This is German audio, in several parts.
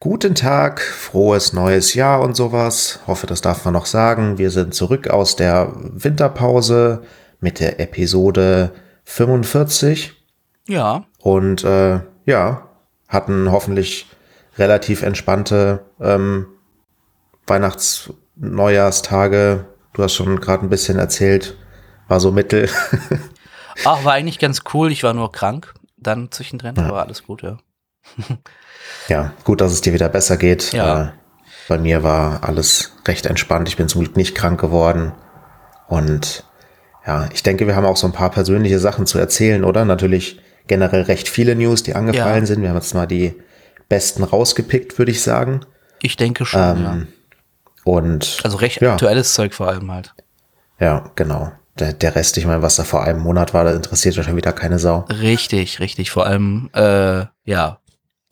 Guten Tag, frohes neues Jahr und sowas. Hoffe, das darf man noch sagen. Wir sind zurück aus der Winterpause mit der Episode 45. Ja. Und äh, ja, hatten hoffentlich relativ entspannte ähm, Weihnachts-, Neujahrstage. Du hast schon gerade ein bisschen erzählt, war so mittel. Ach, war eigentlich ganz cool. Ich war nur krank. Dann zwischendrin, ja. aber alles gut, ja. ja, gut, dass es dir wieder besser geht. Ja. Äh, bei mir war alles recht entspannt. Ich bin zum Glück nicht krank geworden. Und ja, ich denke, wir haben auch so ein paar persönliche Sachen zu erzählen, oder? Natürlich generell recht viele News, die angefallen ja. sind. Wir haben jetzt mal die besten rausgepickt, würde ich sagen. Ich denke schon, ähm, ja. Und also recht ja. aktuelles Zeug vor allem halt. Ja, genau. Der, der Rest, ich meine, was da vor einem Monat war, da interessiert ja schon wieder keine Sau. Richtig, richtig. Vor allem, äh, ja.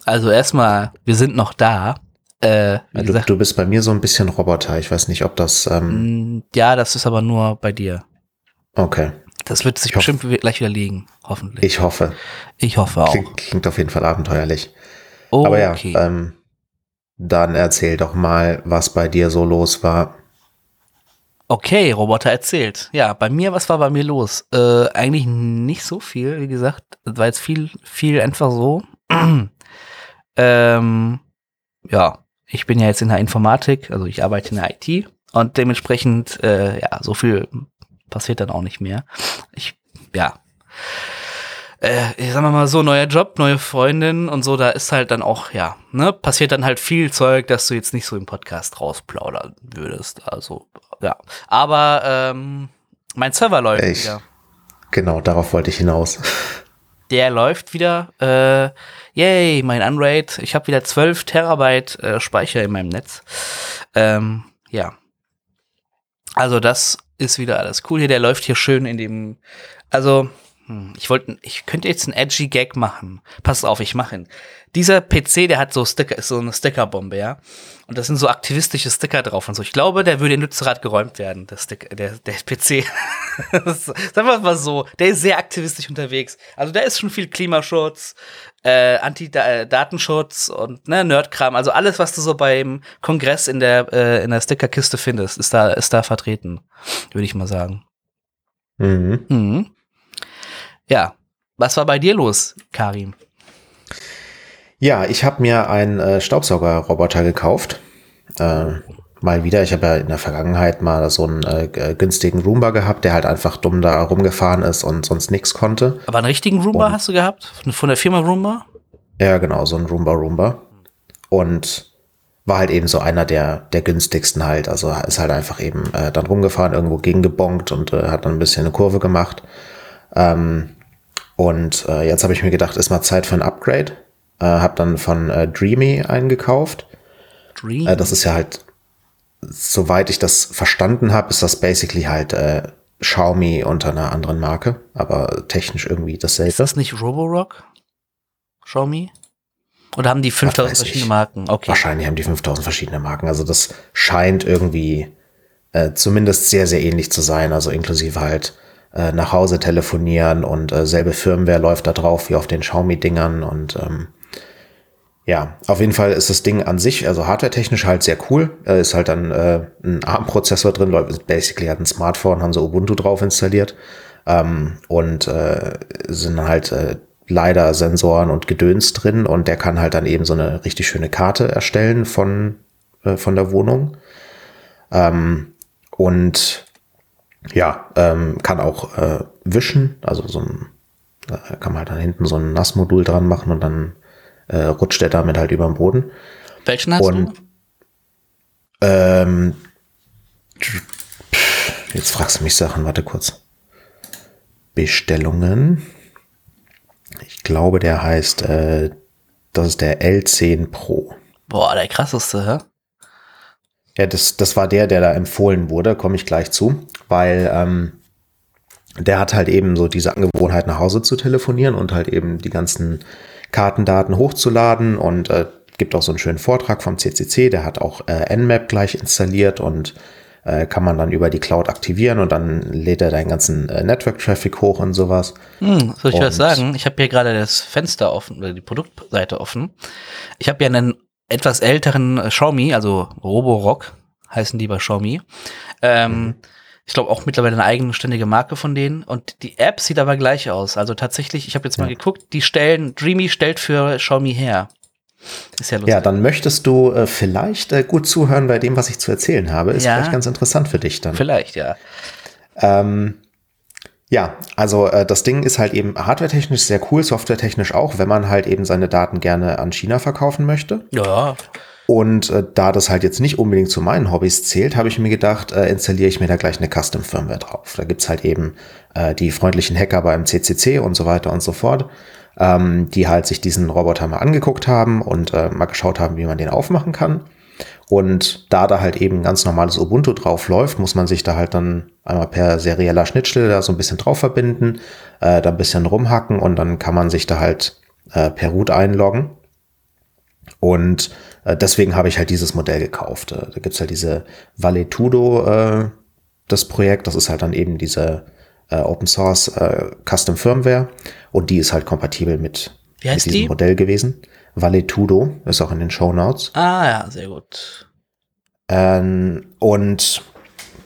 Also erstmal, wir sind noch da. Äh, du, gesagt, du bist bei mir so ein bisschen Roboter. Ich weiß nicht, ob das. Ähm mm, ja, das ist aber nur bei dir. Okay. Das wird sich ich bestimmt gleich widerlegen, hoffentlich. Ich hoffe. Ich hoffe auch. Klingt, klingt auf jeden Fall abenteuerlich. Okay. Aber ja, ähm, dann erzähl doch mal, was bei dir so los war. Okay, Roboter erzählt. Ja, bei mir, was war bei mir los? Äh, eigentlich nicht so viel, wie gesagt. Es war jetzt viel, viel einfach so. ähm, ja, ich bin ja jetzt in der Informatik, also ich arbeite in der IT und dementsprechend, äh, ja, so viel passiert dann auch nicht mehr. Ich, ja äh, ich sag mal so, neuer Job, neue Freundin und so, da ist halt dann auch, ja, ne, passiert dann halt viel Zeug, dass du jetzt nicht so im Podcast rausplaudern würdest. Also, ja. Aber ähm, mein Server läuft ich, wieder. Genau, darauf wollte ich hinaus. Der läuft wieder. Äh, yay, mein Unraid. Ich habe wieder 12 Terabyte äh, Speicher in meinem Netz. Ähm, ja. Also das ist wieder alles cool hier. Der läuft hier schön in dem. Also hm, ich wollte, ich könnte jetzt einen edgy Gag machen. Pass auf, ich mache ihn. Dieser PC, der hat so Sticker, ist so eine Stickerbombe, ja. Und das sind so aktivistische Sticker drauf und so. Ich glaube, der würde in Lützerath geräumt werden, der Sticker, der, der PC. Sagen wir mal so, der ist sehr aktivistisch unterwegs. Also da ist schon viel Klimaschutz, äh, Anti-Datenschutz und ne, Nerdkram. Also alles, was du so beim Kongress in der, äh, in der Stickerkiste findest, ist da, ist da vertreten, würde ich mal sagen. Mhm. Mhm. Ja, was war bei dir los, Karim? Ja, ich habe mir einen äh, Staubsaugerroboter gekauft. Äh, mal wieder. Ich habe ja in der Vergangenheit mal so einen äh, günstigen Roomba gehabt, der halt einfach dumm da rumgefahren ist und sonst nichts konnte. Aber einen richtigen Roomba und, hast du gehabt? Von der Firma Roomba? Ja, genau, so ein Roomba Roomba. Und war halt eben so einer der, der günstigsten halt. Also ist halt einfach eben äh, dann rumgefahren, irgendwo gegengebonkt und äh, hat dann ein bisschen eine Kurve gemacht. Ähm, und äh, jetzt habe ich mir gedacht, ist mal Zeit für ein Upgrade. Äh, habe dann von äh, Dreamy eingekauft. Dreamy? Äh, das ist ja halt, soweit ich das verstanden habe, ist das basically halt äh, Xiaomi unter einer anderen Marke, aber technisch irgendwie dasselbe. Ist das nicht Roborock? Xiaomi? Oder haben die 5000 verschiedene. Marken? Okay. Wahrscheinlich haben die 5000 verschiedene Marken. Also das scheint irgendwie äh, zumindest sehr, sehr ähnlich zu sein. Also inklusive halt äh, nach Hause telefonieren und äh, selbe Firmware läuft da drauf wie auf den Xiaomi-Dingern und ähm, ja, auf jeden Fall ist das Ding an sich, also hardware-technisch halt sehr cool. Äh, ist halt dann äh, ein ARM-Prozessor drin, basically hat ein Smartphone, haben sie Ubuntu drauf installiert ähm, und äh, sind halt äh, leider Sensoren und Gedöns drin und der kann halt dann eben so eine richtig schöne Karte erstellen von, äh, von der Wohnung. Ähm, und ja, ähm, kann auch äh, wischen, also so ein, da kann man halt dann hinten so ein Nassmodul dran machen und dann äh, rutscht der damit halt über den Boden. Welchen hast und, du? Ähm, jetzt fragst du mich Sachen, warte kurz. Bestellungen. Ich glaube, der heißt, äh, das ist der L10 Pro. Boah, der krasseste, hä? Ja, das, das war der, der da empfohlen wurde, komme ich gleich zu, weil ähm, der hat halt eben so diese Angewohnheit, nach Hause zu telefonieren und halt eben die ganzen Kartendaten hochzuladen und äh, gibt auch so einen schönen Vortrag vom CCC, der hat auch äh, Nmap gleich installiert und äh, kann man dann über die Cloud aktivieren und dann lädt er deinen ganzen äh, Network-Traffic hoch und sowas. Hm, soll ich und, was sagen? Ich habe hier gerade das Fenster offen, oder die Produktseite offen. Ich habe ja einen etwas älteren äh, Xiaomi, also Roborock heißen die bei Xiaomi. Ähm, mhm. Ich glaube auch mittlerweile eine eigenständige Marke von denen. Und die App sieht aber gleich aus. Also tatsächlich, ich habe jetzt mal ja. geguckt, die stellen, Dreamy stellt für Xiaomi her. Ist ja lustig. Ja, dann möchtest du äh, vielleicht äh, gut zuhören bei dem, was ich zu erzählen habe. Ist ja. vielleicht ganz interessant für dich dann. Vielleicht, ja. Ähm, ja, also äh, das Ding ist halt eben hardwaretechnisch sehr cool, softwaretechnisch auch, wenn man halt eben seine Daten gerne an China verkaufen möchte. Ja. Und äh, da das halt jetzt nicht unbedingt zu meinen Hobbys zählt, habe ich mir gedacht, äh, installiere ich mir da gleich eine Custom-Firmware drauf. Da gibt's halt eben äh, die freundlichen Hacker beim CCC und so weiter und so fort, ähm, die halt sich diesen Roboter mal angeguckt haben und äh, mal geschaut haben, wie man den aufmachen kann. Und da da halt eben ganz normales Ubuntu drauf läuft, muss man sich da halt dann einmal per serieller Schnittstelle da so ein bisschen drauf verbinden, äh, da ein bisschen rumhacken und dann kann man sich da halt äh, per Root einloggen. Und deswegen habe ich halt dieses Modell gekauft. Äh, da gibt's halt diese Valetudo, äh, das Projekt, das ist halt dann eben diese äh, Open Source äh, Custom Firmware und die ist halt kompatibel mit, mit diesem die? Modell gewesen. Valetudo, ist auch in den Show Notes. Ah ja, sehr gut. Ähm, und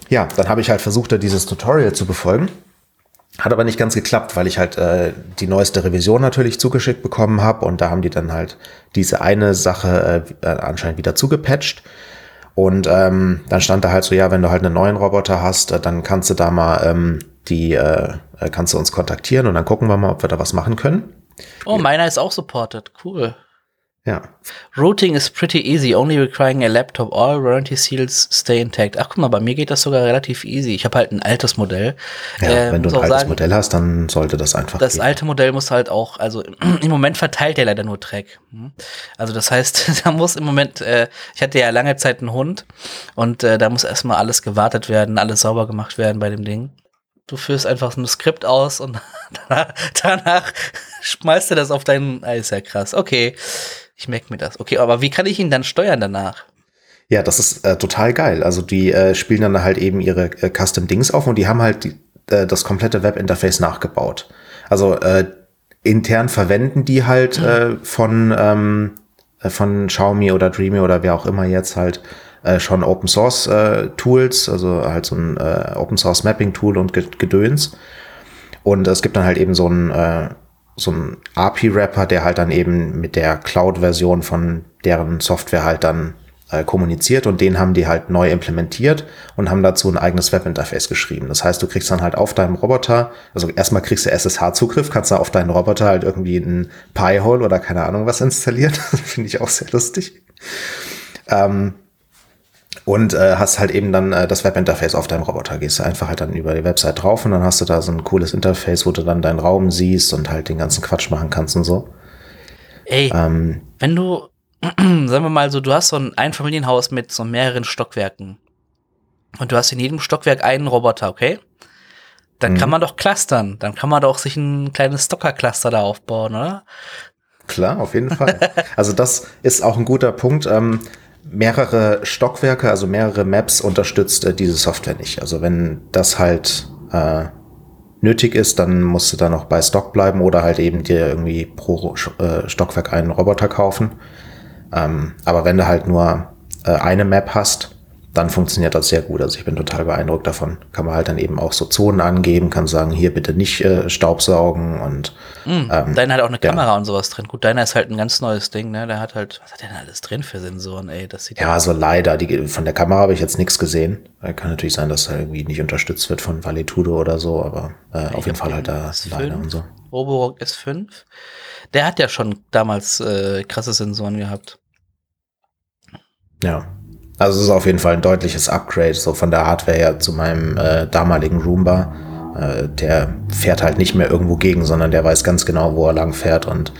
ja, dann habe ich halt versucht, da dieses Tutorial zu befolgen. Hat aber nicht ganz geklappt, weil ich halt äh, die neueste Revision natürlich zugeschickt bekommen habe und da haben die dann halt diese eine Sache äh, äh, anscheinend wieder zugepatcht. Und ähm, dann stand da halt so, ja, wenn du halt einen neuen Roboter hast, äh, dann kannst du da mal ähm, die, äh, äh kannst du uns kontaktieren und dann gucken wir mal, ob wir da was machen können. Oh, meiner ist auch supported. Cool. Ja. Routing is pretty easy, only requiring a laptop. All warranty seals stay intact. Ach guck mal, bei mir geht das sogar relativ easy. Ich habe halt ein altes Modell. Ja, äh, wenn du ein altes sagen, Modell hast, dann sollte das einfach. Das gehen. alte Modell muss halt auch, also im Moment verteilt der leider nur Track. Hm? Also das heißt, da muss im Moment, äh, ich hatte ja lange Zeit einen Hund und äh, da muss erstmal alles gewartet werden, alles sauber gemacht werden bei dem Ding. Du führst einfach ein Skript aus und danach, danach schmeißt du das auf deinen. Ah, ist ja krass. Okay. Ich merke mir das. Okay, aber wie kann ich ihn dann steuern danach? Ja, das ist äh, total geil. Also die äh, spielen dann halt eben ihre äh, Custom-Dings auf und die haben halt die, äh, das komplette Webinterface nachgebaut. Also äh, intern verwenden die halt äh, von, ähm, äh, von Xiaomi oder Dreamy oder wer auch immer jetzt halt äh, schon Open Source äh, Tools, also halt so ein äh, Open Source Mapping Tool und Gedöns. Und es gibt dann halt eben so ein äh, so ein API-Rapper, der halt dann eben mit der Cloud-Version von deren Software halt dann äh, kommuniziert und den haben die halt neu implementiert und haben dazu ein eigenes Webinterface geschrieben. Das heißt, du kriegst dann halt auf deinem Roboter, also erstmal kriegst du SSH-Zugriff, kannst da auf deinen Roboter halt irgendwie ein Pi-Hole oder keine Ahnung was installieren. Finde ich auch sehr lustig. Ähm, und äh, hast halt eben dann äh, das Webinterface auf deinem Roboter. Gehst du einfach halt dann über die Website drauf und dann hast du da so ein cooles Interface, wo du dann deinen Raum siehst und halt den ganzen Quatsch machen kannst und so. Ey, ähm, wenn du, sagen wir mal so, du hast so ein Einfamilienhaus mit so mehreren Stockwerken und du hast in jedem Stockwerk einen Roboter, okay? Dann kann mhm. man doch clustern. Dann kann man doch sich ein kleines Stocker-Cluster da aufbauen, oder? Klar, auf jeden Fall. also das ist auch ein guter Punkt. Ähm, mehrere Stockwerke, also mehrere Maps unterstützt äh, diese Software nicht. Also wenn das halt äh, nötig ist, dann musst du da noch bei Stock bleiben oder halt eben dir irgendwie pro äh, Stockwerk einen Roboter kaufen. Ähm, aber wenn du halt nur äh, eine Map hast, dann funktioniert das sehr gut. Also ich bin total beeindruckt davon. Kann man halt dann eben auch so Zonen angeben, kann sagen, hier bitte nicht äh, Staubsaugen und mm, ähm, Deiner hat auch eine Kamera ja. und sowas drin. Gut, deiner ist halt ein ganz neues Ding, ne? Der hat halt, was hat der denn alles drin für Sensoren, ey? Das sieht ja, so leider. Die, von der Kamera habe ich jetzt nichts gesehen. Kann natürlich sein, dass er irgendwie nicht unterstützt wird von Valetudo oder so, aber äh, auf jeden Fall halt da S5, leider und so. Roborock S5. Der hat ja schon damals äh, krasse Sensoren gehabt. Ja, also es ist auf jeden Fall ein deutliches Upgrade, so von der Hardware her zu meinem äh, damaligen Roomba. Äh, der fährt halt nicht mehr irgendwo gegen, sondern der weiß ganz genau, wo er lang fährt und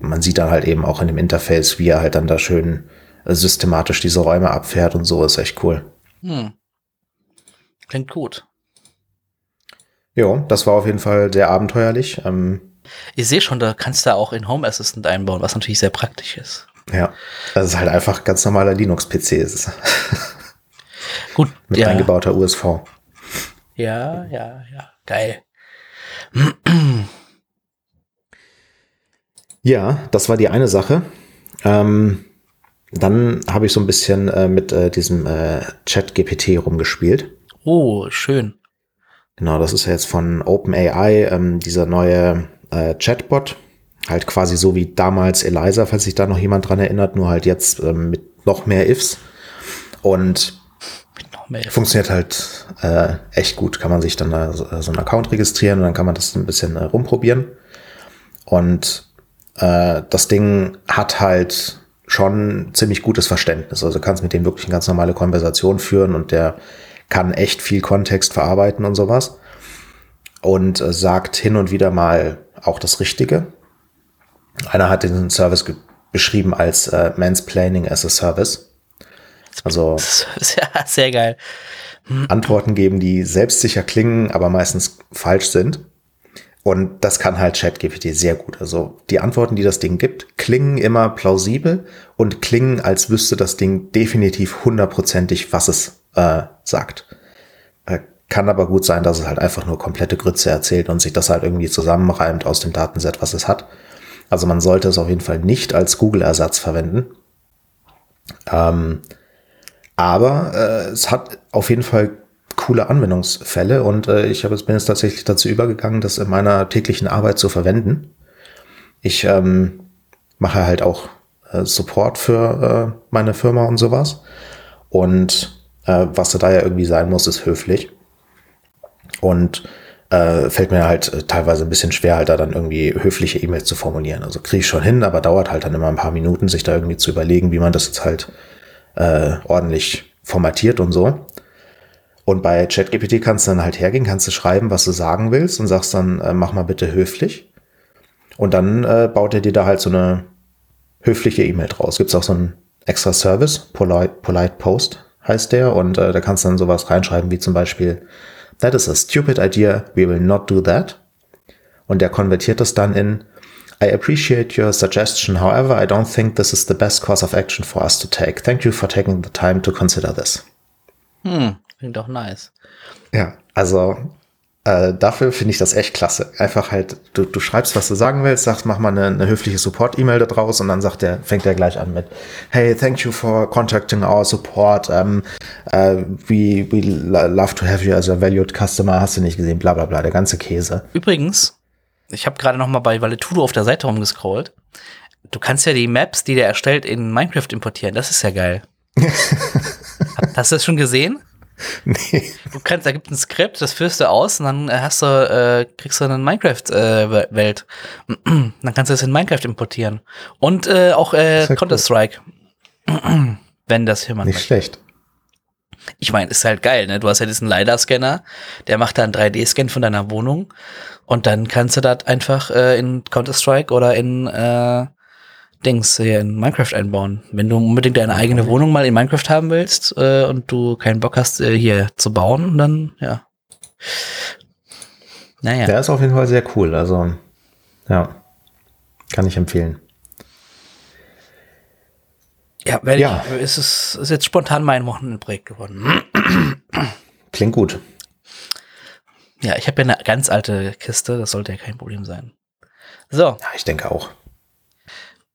man sieht dann halt eben auch in dem Interface, wie er halt dann da schön äh, systematisch diese Räume abfährt und so, ist echt cool. Hm. Klingt gut. Jo, das war auf jeden Fall sehr abenteuerlich. Ähm, ich sehe schon, da kannst du auch in Home Assistant einbauen, was natürlich sehr praktisch ist. Ja, das ist halt einfach ganz normaler Linux-PC. Gut. Mit ja. eingebauter USV. Ja, ja, ja. Geil. ja, das war die eine Sache. Ähm, dann habe ich so ein bisschen äh, mit äh, diesem äh, Chat-GPT rumgespielt. Oh, schön. Genau, das ist ja jetzt von OpenAI, ähm, dieser neue äh, Chatbot. Halt quasi so wie damals Eliza, falls sich da noch jemand dran erinnert, nur halt jetzt ähm, mit noch mehr Ifs. Und funktioniert halt äh, echt gut. Kann man sich dann äh, so einen Account registrieren und dann kann man das ein bisschen äh, rumprobieren. Und äh, das Ding hat halt schon ziemlich gutes Verständnis. Also du kannst mit dem wirklich eine ganz normale Konversation führen und der kann echt viel Kontext verarbeiten und sowas. Und äh, sagt hin und wieder mal auch das Richtige. Einer hat den Service beschrieben als äh, Mansplaining as a Service. Also ja, sehr geil. Antworten geben, die selbstsicher klingen, aber meistens falsch sind. Und das kann halt ChatGPT sehr gut. Also die Antworten, die das Ding gibt, klingen immer plausibel und klingen, als wüsste das Ding definitiv hundertprozentig, was es äh, sagt. Äh, kann aber gut sein, dass es halt einfach nur komplette Grütze erzählt und sich das halt irgendwie zusammenreimt aus dem Datenset, was es hat. Also man sollte es auf jeden Fall nicht als Google-Ersatz verwenden. Ähm, aber äh, es hat auf jeden Fall coole Anwendungsfälle und äh, ich habe, bin jetzt tatsächlich dazu übergegangen, das in meiner täglichen Arbeit zu verwenden. Ich ähm, mache halt auch äh, Support für äh, meine Firma und sowas. Und äh, was da ja irgendwie sein muss, ist höflich. Und äh, fällt mir halt äh, teilweise ein bisschen schwer, halt da dann irgendwie höfliche E-Mails zu formulieren. Also kriege ich schon hin, aber dauert halt dann immer ein paar Minuten, sich da irgendwie zu überlegen, wie man das jetzt halt äh, ordentlich formatiert und so. Und bei ChatGPT kannst du dann halt hergehen, kannst du schreiben, was du sagen willst und sagst dann, äh, mach mal bitte höflich. Und dann äh, baut er dir da halt so eine höfliche E-Mail draus. Gibt es auch so einen extra Service, Polite, Polite Post heißt der. Und äh, da kannst du dann sowas reinschreiben wie zum Beispiel, That is a stupid idea, we will not do that. Und der konvertiert das dann in, I appreciate your suggestion, however, I don't think this is the best course of action for us to take. Thank you for taking the time to consider this. Hm, Klingt doch nice. Ja, also äh, dafür finde ich das echt klasse. Einfach halt, du, du schreibst, was du sagen willst, sagst, mach mal eine, eine höfliche Support-E-Mail da draus und dann sagt der, fängt er gleich an mit, hey, thank you for contacting our support. Um, uh, we, we love to have you as a valued customer. Hast du nicht gesehen? Bla bla bla, der ganze Käse. Übrigens, ich habe gerade noch mal bei Valetudo auf der Seite rumgescrollt. Du kannst ja die Maps, die der erstellt, in Minecraft importieren. Das ist ja geil. Hast du das schon gesehen? Nee. Du kannst, da gibt es ein Skript, das führst du aus und dann äh, hast du, äh, kriegst du eine Minecraft-Welt. Äh, dann kannst du das in Minecraft importieren. Und äh, auch äh, Counter-Strike. Wenn das jemand Nicht möchte. schlecht. Ich meine, ist halt geil, ne? Du hast ja diesen LiDAR-Scanner, der macht da einen 3D-Scan von deiner Wohnung und dann kannst du das einfach äh, in Counter-Strike oder in äh, Dings hier in Minecraft einbauen. Wenn du unbedingt deine eigene Wohnung mal in Minecraft haben willst äh, und du keinen Bock hast, äh, hier zu bauen, dann ja. Naja. Der ist auf jeden Fall sehr cool. Also, ja. Kann ich empfehlen. Ja, weil ja. Ich, ist es ist jetzt spontan mein Wochenendprojekt geworden. Klingt gut. Ja, ich habe ja eine ganz alte Kiste, das sollte ja kein Problem sein. So. Ja, ich denke auch.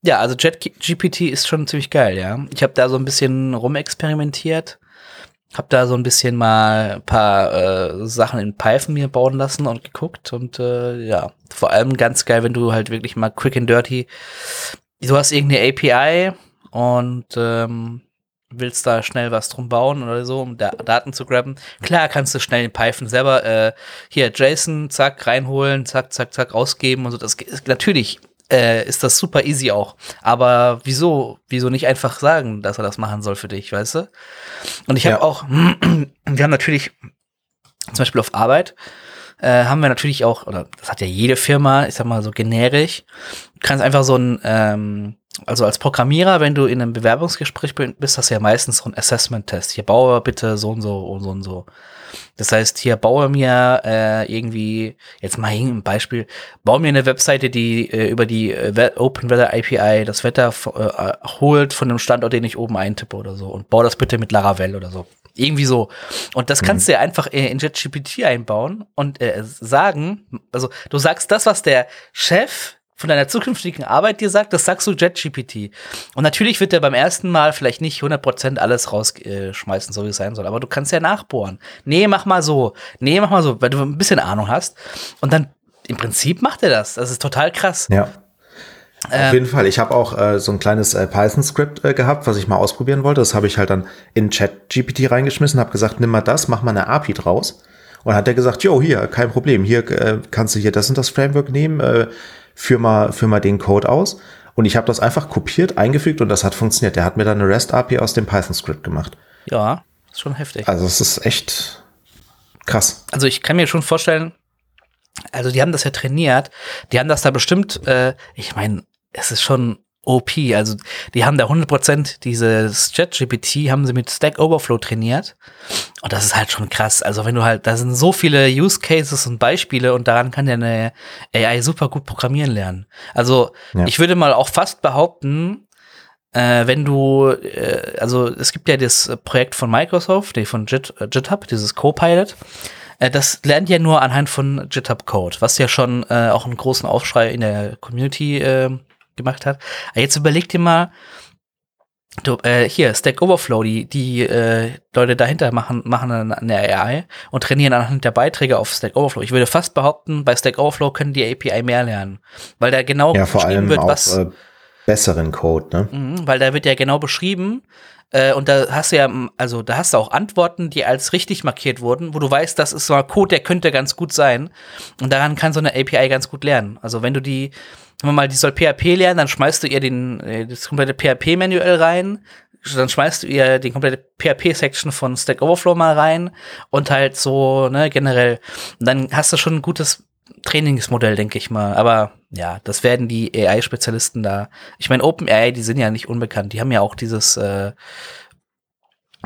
Ja, also ChatGPT ist schon ziemlich geil, ja. Ich habe da so ein bisschen rumexperimentiert, habe da so ein bisschen mal ein paar äh, Sachen in Python mir bauen lassen und geguckt und äh, ja, vor allem ganz geil, wenn du halt wirklich mal quick and dirty, du hast irgendeine API und ähm, willst da schnell was drum bauen oder so, um da Daten zu grabben. Klar kannst du schnell in Python selber äh, hier JSON, zack, reinholen, zack, zack, zack, rausgeben und so. Das ist natürlich äh, ist das super easy auch. Aber wieso, wieso nicht einfach sagen, dass er das machen soll für dich, weißt du? Und ich habe ja. auch, wir haben natürlich zum Beispiel auf Arbeit, äh, haben wir natürlich auch, oder das hat ja jede Firma, ich sag mal so generisch, du kannst einfach so ein, ähm, also als Programmierer, wenn du in einem Bewerbungsgespräch bist, hast du ja meistens so ein Assessment-Test. Hier baue bitte so und so und so und so. Das heißt, hier baue mir äh, irgendwie, jetzt mal ein Beispiel, baue mir eine Webseite, die äh, über die äh, Open Weather API das Wetter äh, holt von dem Standort, den ich oben eintippe oder so. Und baue das bitte mit Laravel oder so. Irgendwie so. Und das kannst mhm. du ja einfach in ChatGPT einbauen und äh, sagen, also du sagst das, was der Chef von deiner zukünftigen Arbeit dir sagt, das sagst du JetGPT. Und natürlich wird er beim ersten Mal vielleicht nicht 100% alles rausschmeißen, so wie es sein soll. Aber du kannst ja nachbohren. Nee, mach mal so. Nee, mach mal so, weil du ein bisschen Ahnung hast. Und dann im Prinzip macht er das. Das ist total krass. Ja. Auf jeden Fall. Ich habe auch äh, so ein kleines äh, Python-Skript äh, gehabt, was ich mal ausprobieren wollte. Das habe ich halt dann in Chat-GPT reingeschmissen, habe gesagt, nimm mal das, mach mal eine API draus. Und hat er gesagt, jo, hier, kein Problem, hier äh, kannst du hier das und das Framework nehmen, äh, führ, mal, führ mal den Code aus. Und ich habe das einfach kopiert, eingefügt und das hat funktioniert. Der hat mir dann eine REST-API aus dem Python-Skript gemacht. Ja, ist schon heftig. Also es ist echt krass. Also ich kann mir schon vorstellen, also die haben das ja trainiert, die haben das da bestimmt, äh, ich meine, es ist schon OP, also die haben da 100% dieses ChatGPT haben sie mit Stack Overflow trainiert und das ist halt schon krass. Also wenn du halt, da sind so viele Use Cases und Beispiele und daran kann ja eine AI super gut programmieren lernen. Also ja. ich würde mal auch fast behaupten, äh, wenn du, äh, also es gibt ja das Projekt von Microsoft, nee, von Git, äh, GitHub, dieses Copilot. Das lernt ja nur anhand von GitHub Code, was ja schon äh, auch einen großen Aufschrei in der Community äh, gemacht hat. Aber jetzt überleg dir mal, du, äh, hier, Stack Overflow, die, die äh, Leute dahinter machen, machen eine AI und trainieren anhand der Beiträge auf Stack Overflow. Ich würde fast behaupten, bei Stack Overflow können die API mehr lernen, weil da genau ja, vor allem wird, auch, was. Äh, besseren Code, ne? Mhm, weil da wird ja genau beschrieben, äh, und da hast du ja, also da hast du auch Antworten, die als richtig markiert wurden, wo du weißt, das ist so ein Code, der könnte ganz gut sein. Und daran kann so eine API ganz gut lernen. Also wenn du die, wenn man mal, die soll PHP lernen, dann schmeißt du ihr den, äh, das komplette PHP-Manual rein, dann schmeißt du ihr die komplette PHP-Section von Stack Overflow mal rein und halt so, ne, generell. Und dann hast du schon ein gutes Trainingsmodell, denke ich mal. Aber ja, das werden die AI-Spezialisten da. Ich meine, OpenAI, die sind ja nicht unbekannt. Die haben ja auch dieses äh,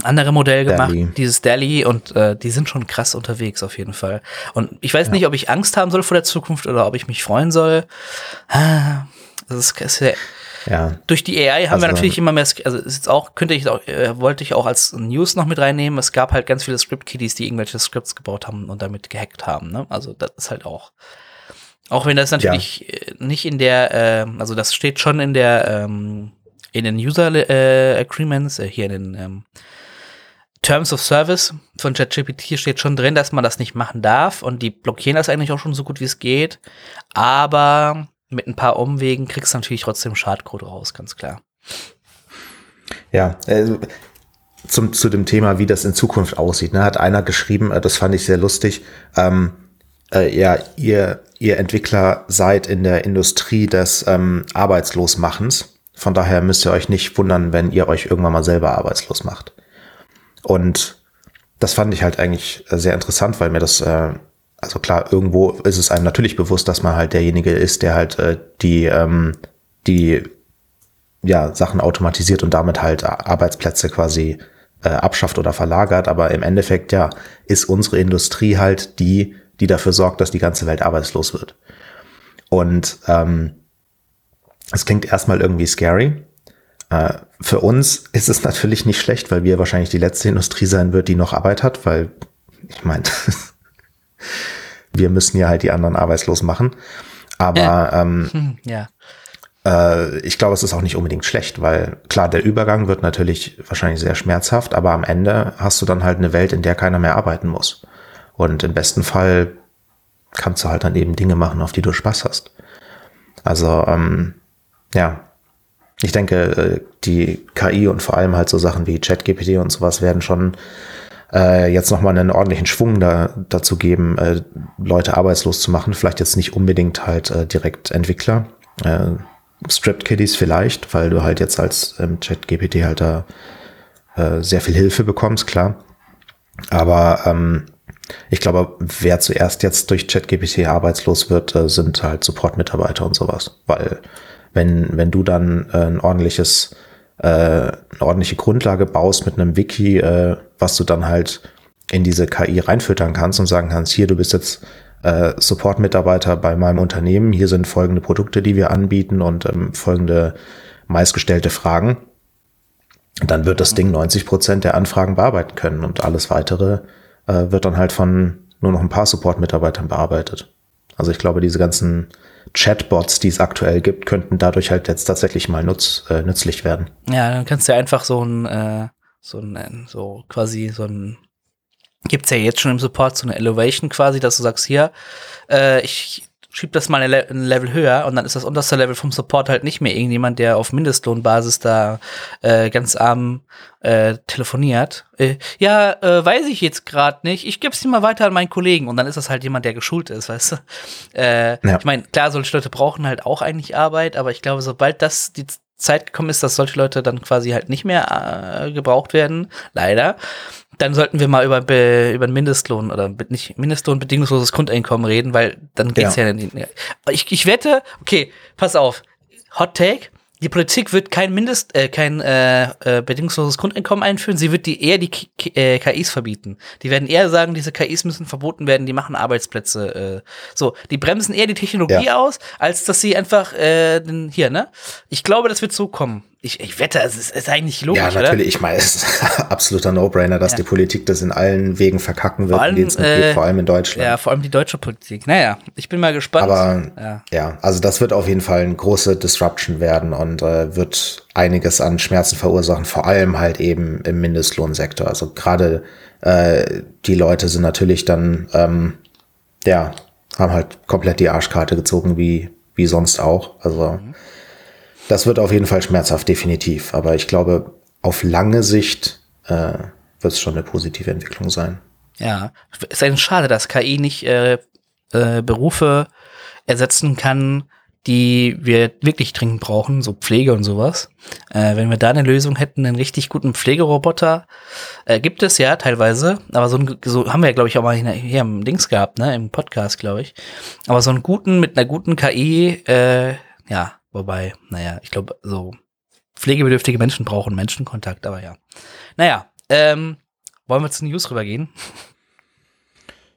andere Modell gemacht, Dali. dieses DALI und äh, die sind schon krass unterwegs auf jeden Fall. Und ich weiß ja. nicht, ob ich Angst haben soll vor der Zukunft oder ob ich mich freuen soll. Ah, das ist, das ist ja. Durch die AI haben also, wir natürlich immer mehr, also ist jetzt auch, könnte ich auch, äh, wollte ich auch als News noch mit reinnehmen. Es gab halt ganz viele Script-Kiddies, die irgendwelche Scripts gebaut haben und damit gehackt haben. Ne? Also das ist halt auch. Auch wenn das natürlich ja. Äh, nicht in der, äh, also das steht schon in der, ähm, in den User äh, Agreements, äh, hier in den ähm, Terms of Service von ChatGPT steht schon drin, dass man das nicht machen darf und die blockieren das eigentlich auch schon so gut wie es geht. Aber mit ein paar Umwegen kriegst du natürlich trotzdem Schadcode raus, ganz klar. Ja, also zum, zu dem Thema, wie das in Zukunft aussieht, ne, hat einer geschrieben, äh, das fand ich sehr lustig, ähm, äh, ja, ihr, ihr Entwickler seid in der Industrie des ähm, Arbeitslosmachens. Von daher müsst ihr euch nicht wundern, wenn ihr euch irgendwann mal selber arbeitslos macht. Und das fand ich halt eigentlich sehr interessant, weil mir das äh, also klar, irgendwo ist es einem natürlich bewusst, dass man halt derjenige ist, der halt äh, die, ähm, die ja, Sachen automatisiert und damit halt Arbeitsplätze quasi äh, abschafft oder verlagert. Aber im Endeffekt, ja, ist unsere Industrie halt die, die dafür sorgt, dass die ganze Welt arbeitslos wird. Und ähm, es klingt erstmal irgendwie scary. Äh, für uns ist es natürlich nicht schlecht, weil wir wahrscheinlich die letzte Industrie sein wird, die noch Arbeit hat, weil ich meine, wir müssen ja halt die anderen arbeitslos machen. Aber ja. Ähm, hm, ja. Äh, ich glaube, es ist auch nicht unbedingt schlecht, weil klar, der Übergang wird natürlich wahrscheinlich sehr schmerzhaft, aber am Ende hast du dann halt eine Welt, in der keiner mehr arbeiten muss. Und im besten Fall kannst du halt dann eben Dinge machen, auf die du Spaß hast. Also, ähm, ja, ich denke, äh, die KI und vor allem halt so Sachen wie ChatGPT und sowas werden schon äh, jetzt nochmal einen ordentlichen Schwung da, dazu geben, äh, Leute arbeitslos zu machen. Vielleicht jetzt nicht unbedingt halt äh, direkt Entwickler. Äh, Script-Kiddies vielleicht, weil du halt jetzt als ähm, Chat-GPT halt da äh, sehr viel Hilfe bekommst, klar. Aber ähm, ich glaube, wer zuerst jetzt durch ChatGPT arbeitslos wird, äh, sind halt Support-Mitarbeiter und sowas. Weil wenn, wenn du dann äh, ein ordentliches äh, eine ordentliche Grundlage baust mit einem Wiki, äh, was du dann halt in diese KI reinfüttern kannst und sagen kannst, hier, du bist jetzt äh, Support-Mitarbeiter bei meinem Unternehmen, hier sind folgende Produkte, die wir anbieten und ähm, folgende meistgestellte Fragen, dann wird das Ding 90 Prozent der Anfragen bearbeiten können und alles weitere äh, wird dann halt von nur noch ein paar Support-Mitarbeitern bearbeitet. Also ich glaube, diese ganzen Chatbots, die es aktuell gibt, könnten dadurch halt jetzt tatsächlich mal nutz, äh, nützlich werden. Ja, dann kannst du einfach so ein, äh, so ein, so quasi so ein, gibt's ja jetzt schon im Support so eine Elevation quasi, dass du sagst, hier, äh, ich schieb das mal ein Level höher und dann ist das unterste Level vom Support halt nicht mehr irgendjemand, der auf Mindestlohnbasis da äh, ganz arm äh, telefoniert. Äh, ja, äh, weiß ich jetzt gerade nicht. Ich gebe es dir mal weiter an meinen Kollegen und dann ist das halt jemand, der geschult ist, weißt du. Äh, ja. Ich meine, klar, solche Leute brauchen halt auch eigentlich Arbeit, aber ich glaube, sobald das die Zeit gekommen ist, dass solche Leute dann quasi halt nicht mehr äh, gebraucht werden, leider, dann sollten wir mal über, be, über einen Mindestlohn oder nicht Mindestlohn bedingungsloses Grundeinkommen reden, weil dann geht's ja, ja nicht. Ich, ich wette, okay, pass auf. Hot Take. Die Politik wird kein Mindest, äh, kein äh, äh, bedingungsloses Grundeinkommen einführen. Sie wird die eher die K äh, KIs verbieten. Die werden eher sagen, diese KIs müssen verboten werden. Die machen Arbeitsplätze. Äh, so, die bremsen eher die Technologie ja. aus, als dass sie einfach äh, den, hier ne. Ich glaube, das wird so kommen ich, ich wette, es ist, ist eigentlich logisch. Ja, natürlich. Oder? Ich meine, es ist absoluter No-Brainer, dass ja. die Politik das in allen Wegen verkacken wird, allem, in denen es äh, geht, vor allem in Deutschland. Ja, vor allem die deutsche Politik. Naja, ich bin mal gespannt. Aber ja. ja, also das wird auf jeden Fall eine große Disruption werden und äh, wird einiges an Schmerzen verursachen, vor allem halt eben im Mindestlohnsektor. Also gerade äh, die Leute sind natürlich dann, ähm, ja, haben halt komplett die Arschkarte gezogen, wie, wie sonst auch. Also mhm das wird auf jeden Fall schmerzhaft, definitiv. Aber ich glaube, auf lange Sicht äh, wird es schon eine positive Entwicklung sein. Ja, ist eigentlich schade, dass KI nicht äh, äh, Berufe ersetzen kann, die wir wirklich dringend brauchen, so Pflege und sowas. Äh, wenn wir da eine Lösung hätten, einen richtig guten Pflegeroboter, äh, gibt es ja teilweise, aber so, ein, so haben wir ja, glaube ich, auch mal hier im Dings gehabt, ne, im Podcast, glaube ich. Aber so einen guten, mit einer guten KI, äh, ja, Wobei, naja, ich glaube, so pflegebedürftige Menschen brauchen Menschenkontakt, aber ja. Naja, ähm, wollen wir zu News rübergehen?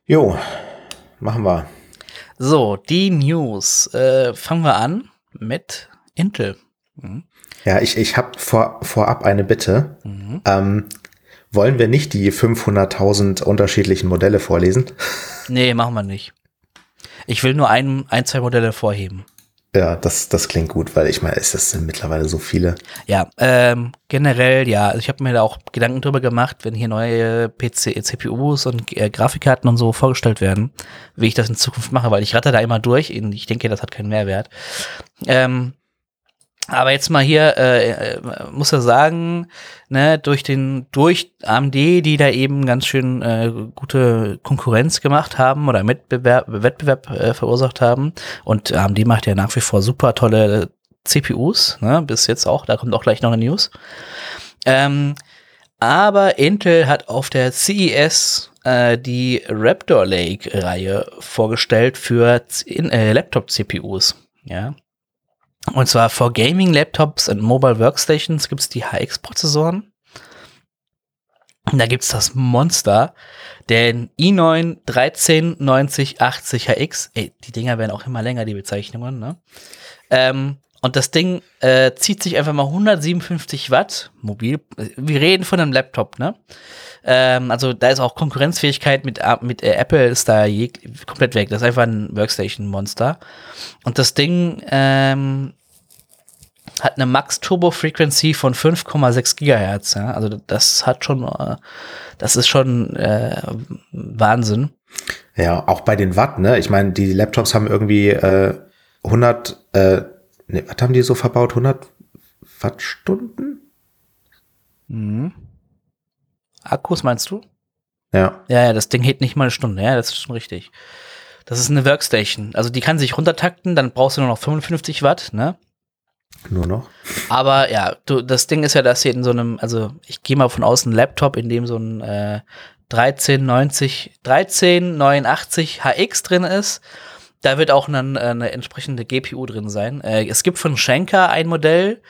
Jo, machen wir. So, die News. Äh, fangen wir an mit Intel. Mhm. Ja, ich, ich habe vor, vorab eine Bitte. Mhm. Ähm, wollen wir nicht die 500.000 unterschiedlichen Modelle vorlesen? Nee, machen wir nicht. Ich will nur ein, ein zwei Modelle vorheben. Ja, das, das klingt gut, weil ich meine, es sind mittlerweile so viele. Ja, ähm, generell, ja, also ich habe mir da auch Gedanken drüber gemacht, wenn hier neue PC, CPUs und äh, Grafikkarten und so vorgestellt werden, wie ich das in Zukunft mache, weil ich ratter da immer durch. Ich denke, das hat keinen Mehrwert. Ähm, aber jetzt mal hier, äh, äh, muss er sagen, ne, durch den, durch AMD, die da eben ganz schön äh, gute Konkurrenz gemacht haben oder Mitbewerb, Wettbewerb äh, verursacht haben. Und AMD macht ja nach wie vor super tolle CPUs, ne, bis jetzt auch, da kommt auch gleich noch eine News. Ähm, aber Intel hat auf der CES äh, die Raptor Lake-Reihe vorgestellt für äh, Laptop-CPUs. Ja. Und zwar für Gaming-Laptops und Mobile Workstations gibt es die HX-Prozessoren. Da gibt es das Monster, den i9 139080 HX. Ey, die Dinger werden auch immer länger, die Bezeichnungen, ne? Ähm, und das Ding äh, zieht sich einfach mal 157 Watt mobil. Wir reden von einem Laptop, ne? Ähm, also da ist auch Konkurrenzfähigkeit mit, mit äh, Apple ist da je, komplett weg. Das ist einfach ein Workstation-Monster. Und das Ding ähm, hat eine Max Turbo Frequency von 5,6 Gigahertz. Ja? Also das hat schon, äh, das ist schon äh, Wahnsinn. Ja, auch bei den Watt, ne? Ich meine, die Laptops haben irgendwie äh, 100 äh, Ne, was haben die so verbaut? 100 Wattstunden? Mhm. Akkus meinst du? Ja. Ja, ja, das Ding hält nicht mal eine Stunde. Ja, das ist schon richtig. Das ist eine Workstation. Also die kann sich runtertakten, dann brauchst du nur noch 55 Watt, ne? Nur noch. Aber ja, du, das Ding ist ja, dass hier in so einem, also ich gehe mal von außen Laptop, in dem so ein äh, 1390, 1389 HX drin ist da wird auch eine, eine entsprechende GPU drin sein. Äh, es gibt von Schenker ein Modell,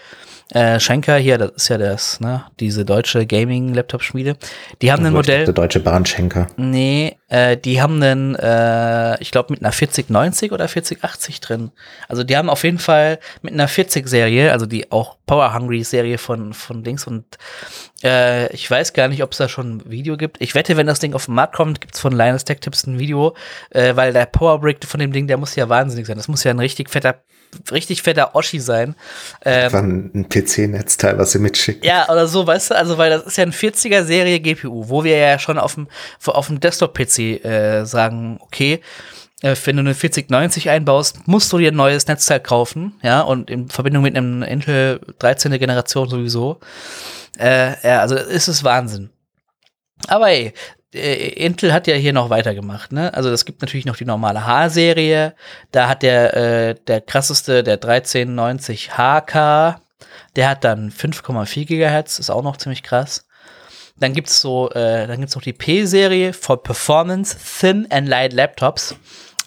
Äh, Schenker hier, das ist ja das, ne, diese deutsche Gaming-Laptop-Schmiede. Die haben ein Modell. Der deutsche Bahnschenker. Nee, äh, die haben einen, äh, ich glaube, mit einer 4090 oder 4080 drin. Also die haben auf jeden Fall mit einer 40-Serie, also die auch Power Hungry-Serie von, von Dings und äh, ich weiß gar nicht, ob es da schon ein Video gibt. Ich wette, wenn das Ding auf den Markt kommt, gibt es von Linus Tech Tips ein Video, äh, weil der Power Brick von dem Ding, der muss ja wahnsinnig sein. Das muss ja ein richtig fetter richtig fetter Oschi sein. Ähm, War ein PC-Netzteil, was sie mitschicken. Ja, oder so, weißt du, also weil das ist ja ein 40er Serie GPU, wo wir ja schon auf dem, auf dem Desktop-PC äh, sagen, okay, äh, wenn du eine 4090 einbaust, musst du dir ein neues Netzteil kaufen, ja, und in Verbindung mit einem Intel 13. Generation sowieso. Äh, ja, also ist es Wahnsinn. Aber ey, Intel hat ja hier noch weitergemacht, ne? Also es gibt natürlich noch die normale H-Serie. Da hat der, äh, der krasseste, der 1390 HK, der hat dann 5,4 Gigahertz, ist auch noch ziemlich krass. Dann gibt's so, äh, dann gibt's noch die P-Serie for Performance Thin and Light Laptops.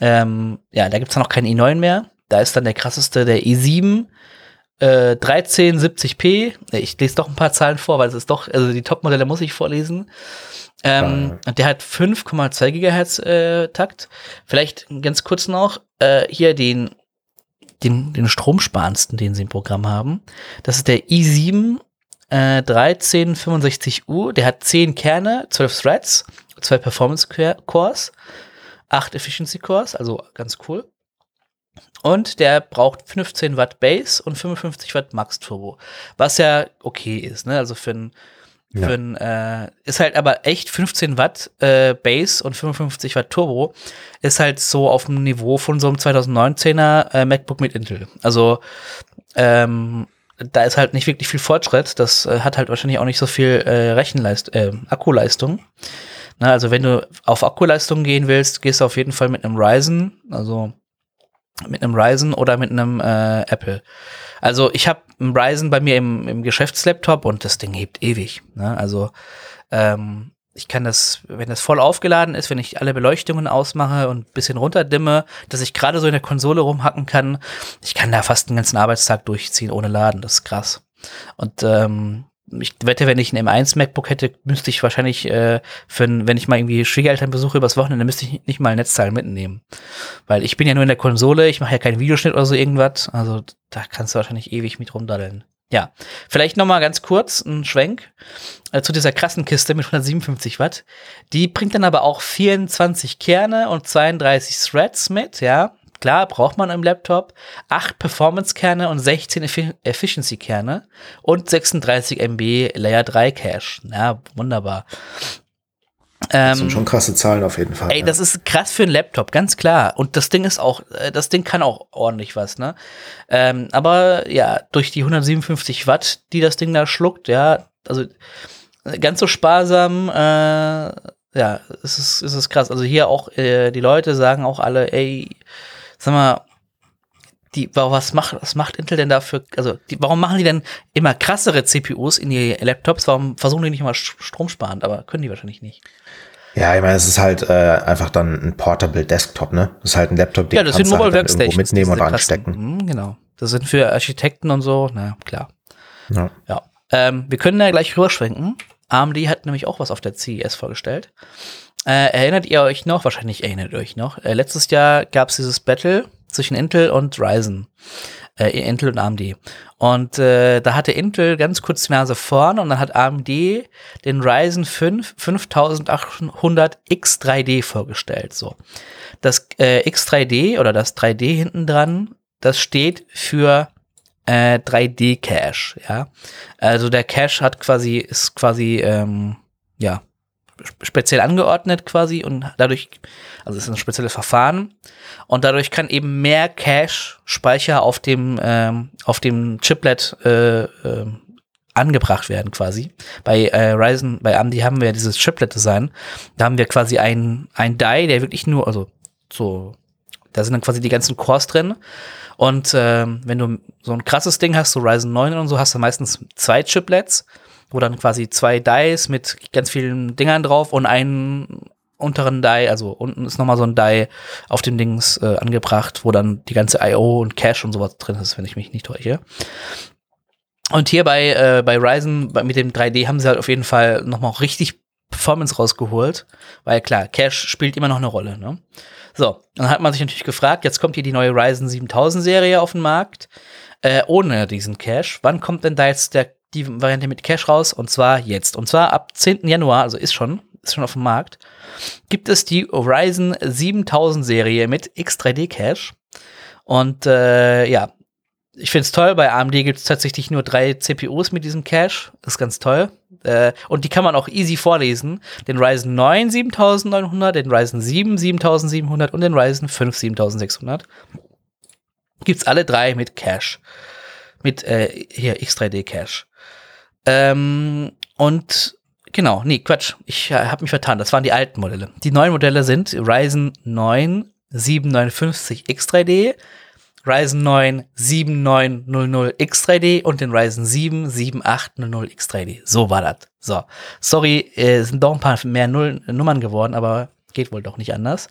Ähm, ja, da gibt's dann noch keinen i9 mehr. Da ist dann der krasseste der i7 äh, 1370p. Ich lese doch ein paar Zahlen vor, weil es ist doch, also die Top-Modelle muss ich vorlesen. Ähm, äh. Der hat 5,2 Gigahertz äh, Takt. Vielleicht ganz kurz noch äh, hier den, den, den stromsparendsten, den sie im Programm haben. Das ist der i7 äh, 1365U. Der hat 10 Kerne, 12 Threads, 2 Performance Cores, 8 Efficiency Cores, also ganz cool. Und der braucht 15 Watt Base und 55 Watt Max Turbo. Was ja okay ist, ne? Also für ein ja. Ein, äh, ist halt aber echt 15 Watt äh, Base und 55 Watt Turbo. Ist halt so auf dem Niveau von so einem 2019er äh, MacBook mit Intel. Also ähm, da ist halt nicht wirklich viel Fortschritt. Das äh, hat halt wahrscheinlich auch nicht so viel äh, Rechenleistung, äh, Akkuleistung. Na, also wenn du auf Akkuleistung gehen willst, gehst du auf jeden Fall mit einem Ryzen, also mit einem Ryzen oder mit einem äh, Apple. Also ich habe ein Ryzen bei mir im, im Geschäftslaptop und das Ding hebt ewig. Ne? Also ähm, ich kann das, wenn das voll aufgeladen ist, wenn ich alle Beleuchtungen ausmache und bisschen runterdimme, dass ich gerade so in der Konsole rumhacken kann, ich kann da fast den ganzen Arbeitstag durchziehen ohne Laden. Das ist krass. Und ähm, ich wette, wenn ich ein M1 MacBook hätte, müsste ich wahrscheinlich, äh, für, wenn ich mal irgendwie Schwiegereltern besuche übers Wochenende, müsste ich nicht mal ein Netzteil mitnehmen. Weil ich bin ja nur in der Konsole, ich mache ja keinen Videoschnitt oder so irgendwas. Also da kannst du wahrscheinlich ewig mit rumdaddeln. Ja, vielleicht noch mal ganz kurz ein Schwenk äh, zu dieser krassen Kiste mit 157 Watt. Die bringt dann aber auch 24 Kerne und 32 Threads mit, ja. Klar, braucht man im Laptop 8 Performance-Kerne und 16 Effi Efficiency-Kerne und 36 MB Layer 3 Cache. Ja, wunderbar. Das sind ähm, schon krasse Zahlen auf jeden Fall. Ey, ja. das ist krass für einen Laptop, ganz klar. Und das Ding ist auch, äh, das Ding kann auch ordentlich was, ne? Ähm, aber ja, durch die 157 Watt, die das Ding da schluckt, ja, also ganz so sparsam, äh, ja, es ist, es ist krass. Also hier auch, äh, die Leute sagen auch alle, ey, sag mal, die, was macht, was macht Intel denn dafür, also die, warum machen die denn immer krassere CPUs in die Laptops? Warum versuchen die nicht immer stromsparend? Aber können die wahrscheinlich nicht. Ja, ich meine, es ist halt äh, einfach dann ein Portable Desktop, ne? Das ist halt ein Laptop, den ja, das kannst sind Mobile halt irgendwo mitnehmen und anstecken. Mhm, genau. Das sind für Architekten und so, na klar. Ja. ja. Ähm, wir können da gleich rüberschwenken. AMD hat nämlich auch was auf der CES vorgestellt. Äh, erinnert ihr euch noch? Wahrscheinlich erinnert ihr euch noch. Äh, letztes Jahr gab es dieses Battle zwischen Intel und Ryzen. Äh, Intel und AMD. Und äh, da hatte Intel ganz kurz die Nase vorne und dann hat AMD den Ryzen 5 5800 X3D vorgestellt. So. Das äh, X3D oder das 3D hinten dran, das steht für äh, 3D Cache, ja. Also der Cache hat quasi, ist quasi, ähm, ja, speziell angeordnet quasi und dadurch, also es ist ein spezielles Verfahren und dadurch kann eben mehr Cache-Speicher auf dem ähm, auf dem Chiplet äh, äh, angebracht werden quasi. Bei äh, Ryzen, bei AMD haben wir dieses Chiplet-Design. Da haben wir quasi ein ein Die, der wirklich nur, also so, da sind dann quasi die ganzen Cores drin. Und äh, wenn du so ein krasses Ding hast, so Ryzen 9 und so, hast du meistens zwei Chiplets wo dann quasi zwei Dies mit ganz vielen Dingern drauf und einen unteren Die, also unten ist nochmal so ein Die auf dem Dings äh, angebracht, wo dann die ganze I.O. und Cache und sowas drin ist, wenn ich mich nicht täusche. Und hier bei, äh, bei Ryzen bei, mit dem 3D haben sie halt auf jeden Fall nochmal richtig Performance rausgeholt, weil klar, Cache spielt immer noch eine Rolle. Ne? So, dann hat man sich natürlich gefragt, jetzt kommt hier die neue Ryzen 7000 Serie auf den Markt, äh, ohne diesen Cache. Wann kommt denn da jetzt der, die Variante mit Cache raus? Und zwar jetzt. Und zwar ab 10. Januar, also ist schon, ist schon auf dem Markt, gibt es die Ryzen 7000 Serie mit X3D Cache. Und äh, ja, ich finde es toll, bei AMD gibt es tatsächlich nur drei CPUs mit diesem Cache. Das ist ganz toll. Äh, und die kann man auch easy vorlesen. Den Ryzen 9 7900, den Ryzen 7 7700 und den Ryzen 5 7600. Gibt's alle drei mit Cache. Mit äh, hier X3D Cache. Ähm, und genau, nee, Quatsch. Ich äh, habe mich vertan. Das waren die alten Modelle. Die neuen Modelle sind Ryzen 9 759 X3D, Ryzen 9 7900 X3D und den Ryzen 7 7800 X3D. So war das. So. Sorry, äh, sind doch ein paar mehr Null Nummern geworden, aber geht wohl doch nicht anders.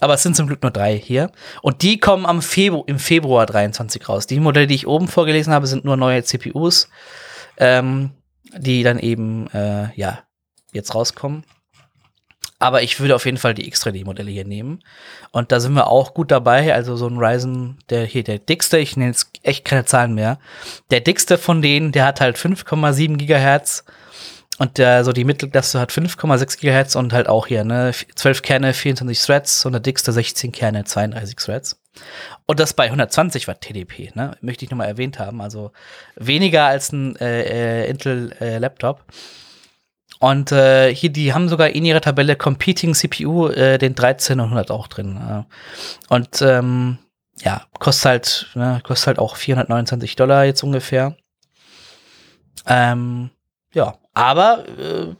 Aber es sind zum Glück nur drei hier. Und die kommen am Febru im Februar 23 raus. Die Modelle, die ich oben vorgelesen habe, sind nur neue CPUs, ähm, die dann eben, äh, ja, jetzt rauskommen. Aber ich würde auf jeden Fall die X3D-Modelle hier nehmen. Und da sind wir auch gut dabei. Also so ein Ryzen, der hier der dickste, ich nenne jetzt echt keine Zahlen mehr. Der dickste von denen, der hat halt 5,7 Gigahertz. Und der, so die Mittelklasse hat 5,6 Gigahertz und halt auch hier, ne, 12 Kerne, 24 Threads und der dickste 16 Kerne, 32 Threads. Und das bei 120 Watt TDP, ne, möchte ich nochmal erwähnt haben. Also weniger als ein äh, äh, Intel-Laptop. Äh, und äh, hier, die haben sogar in ihrer Tabelle Competing CPU äh, den 1300 auch drin. Äh. Und ähm, ja, kostet halt, ne, kostet halt auch 429 Dollar jetzt ungefähr. Ähm, ja, aber äh,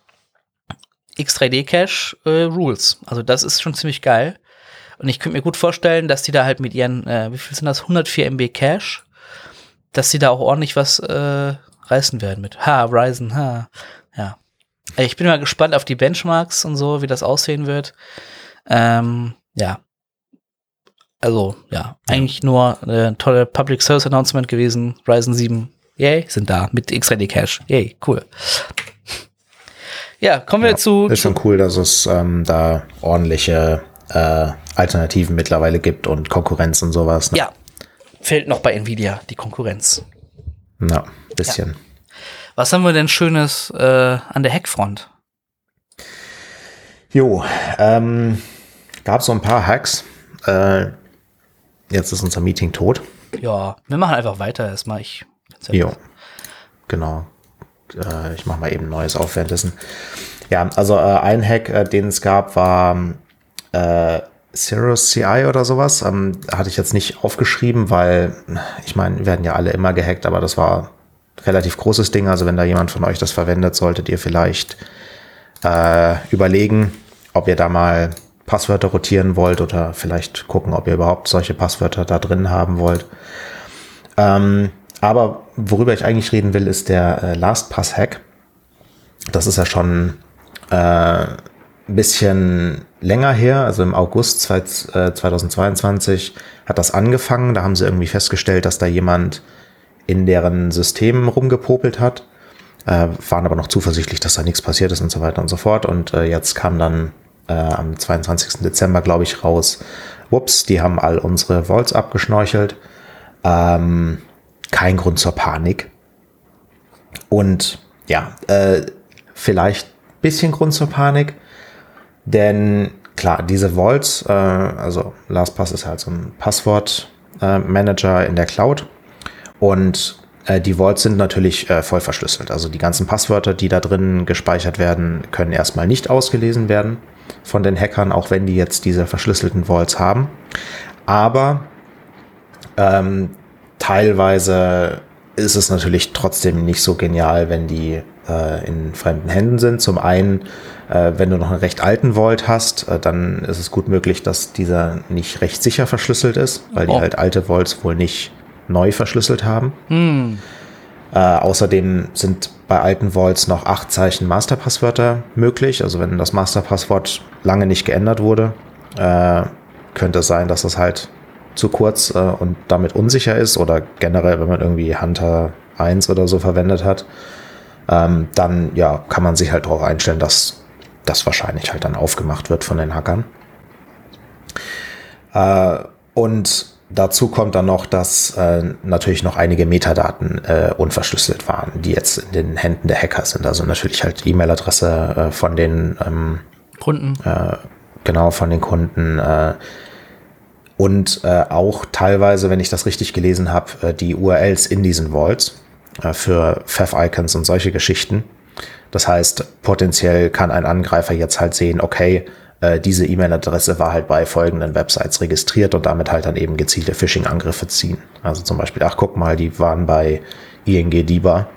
X3D Cache äh, Rules. Also das ist schon ziemlich geil. Und ich könnte mir gut vorstellen, dass die da halt mit ihren, äh, wie viel sind das? 104 MB Cache, dass die da auch ordentlich was äh, reißen werden mit. Ha, Ryzen, ha. Ja. Ich bin mal gespannt auf die Benchmarks und so, wie das aussehen wird. Ähm, ja. Also, ja, eigentlich nur eine tolle Public Service Announcement gewesen. Ryzen 7, yay, sind da mit X-Ready Cache. Yay, cool. Ja, kommen wir ja, zu. Ist schon cool, dass es ähm, da ordentliche äh, Alternativen mittlerweile gibt und Konkurrenz und sowas. Ne? Ja, fehlt noch bei Nvidia die Konkurrenz. Na, bisschen. Ja. Was haben wir denn Schönes äh, an der Hackfront? Jo, ähm, gab so ein paar Hacks. Äh, jetzt ist unser Meeting tot. Ja, wir machen einfach weiter erstmal. Ich, jo, genau. Äh, ich mache mal eben Neues auf. Ja, also äh, ein Hack, äh, den es gab, war äh, Cirrus CI oder sowas. Ähm, hatte ich jetzt nicht aufgeschrieben, weil ich meine, werden ja alle immer gehackt, aber das war relativ großes Ding. Also wenn da jemand von euch das verwendet, solltet ihr vielleicht äh, überlegen, ob ihr da mal Passwörter rotieren wollt oder vielleicht gucken, ob ihr überhaupt solche Passwörter da drin haben wollt. Ähm, aber worüber ich eigentlich reden will, ist der äh, LastPass-Hack. Das ist ja schon äh, ein bisschen länger her, also im August 2022 äh, hat das angefangen. Da haben sie irgendwie festgestellt, dass da jemand in deren Systemen rumgepopelt hat, äh, waren aber noch zuversichtlich, dass da nichts passiert ist und so weiter und so fort. Und äh, jetzt kam dann äh, am 22. Dezember, glaube ich, raus, whoops, die haben all unsere Vaults abgeschnorchelt. Ähm, kein Grund zur Panik. Und ja, äh, vielleicht bisschen Grund zur Panik, denn klar, diese Vaults, äh, also LastPass ist halt so ein Passwortmanager in der Cloud und äh, die Vaults sind natürlich äh, voll verschlüsselt. Also die ganzen Passwörter, die da drin gespeichert werden, können erstmal nicht ausgelesen werden von den Hackern, auch wenn die jetzt diese verschlüsselten Vaults haben. Aber ähm, teilweise ist es natürlich trotzdem nicht so genial, wenn die äh, in fremden Händen sind. Zum einen, äh, wenn du noch einen recht alten Vault hast, äh, dann ist es gut möglich, dass dieser nicht recht sicher verschlüsselt ist, weil oh. die halt alte Vaults wohl nicht neu verschlüsselt haben. Hm. Äh, außerdem sind bei alten Vaults noch acht Zeichen Masterpasswörter möglich. Also wenn das Masterpasswort lange nicht geändert wurde, äh, könnte es sein, dass das halt zu kurz äh, und damit unsicher ist oder generell, wenn man irgendwie Hunter 1 oder so verwendet hat, ähm, dann ja, kann man sich halt darauf einstellen, dass das wahrscheinlich halt dann aufgemacht wird von den Hackern. Äh, und dazu kommt dann noch, dass äh, natürlich noch einige Metadaten äh, unverschlüsselt waren, die jetzt in den Händen der Hacker sind. Also natürlich halt E-Mail-Adresse äh, von den ähm, Kunden. Äh, genau, von den Kunden. Äh, und äh, auch teilweise, wenn ich das richtig gelesen habe, äh, die URLs in diesen Vaults äh, für Fav-Icons und solche Geschichten. Das heißt, potenziell kann ein Angreifer jetzt halt sehen, okay, äh, diese E-Mail-Adresse war halt bei folgenden Websites registriert und damit halt dann eben gezielte Phishing-Angriffe ziehen. Also zum Beispiel, ach guck mal, die waren bei ING DIBA.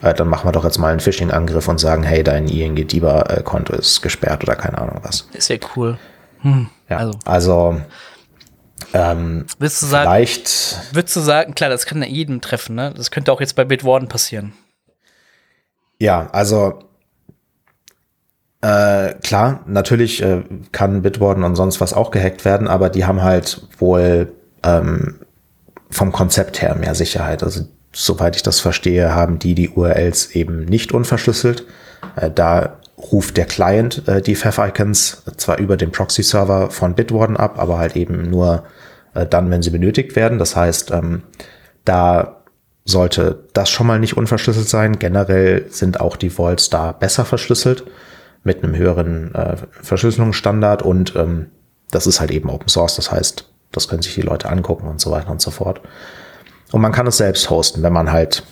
Äh, dann machen wir doch jetzt mal einen Phishing-Angriff und sagen, hey, dein ING DIBA-Konto ist gesperrt oder keine Ahnung was. Ist ja cool. Hm, ja, also, also ähm, würdest du sagen, vielleicht. Würdest du sagen, klar, das kann ja jedem treffen, ne? Das könnte auch jetzt bei Bitwarden passieren. Ja, also äh, klar, natürlich äh, kann Bitwarden und sonst was auch gehackt werden, aber die haben halt wohl ähm, vom Konzept her mehr Sicherheit. Also soweit ich das verstehe, haben die die URLs eben nicht unverschlüsselt. Äh, da ruft der Client äh, die Fav-Icons zwar über den Proxy-Server von Bitwarden ab, aber halt eben nur äh, dann, wenn sie benötigt werden. Das heißt, ähm, da sollte das schon mal nicht unverschlüsselt sein. Generell sind auch die Vaults da besser verschlüsselt mit einem höheren äh, Verschlüsselungsstandard und ähm, das ist halt eben Open Source, das heißt, das können sich die Leute angucken und so weiter und so fort. Und man kann es selbst hosten, wenn man halt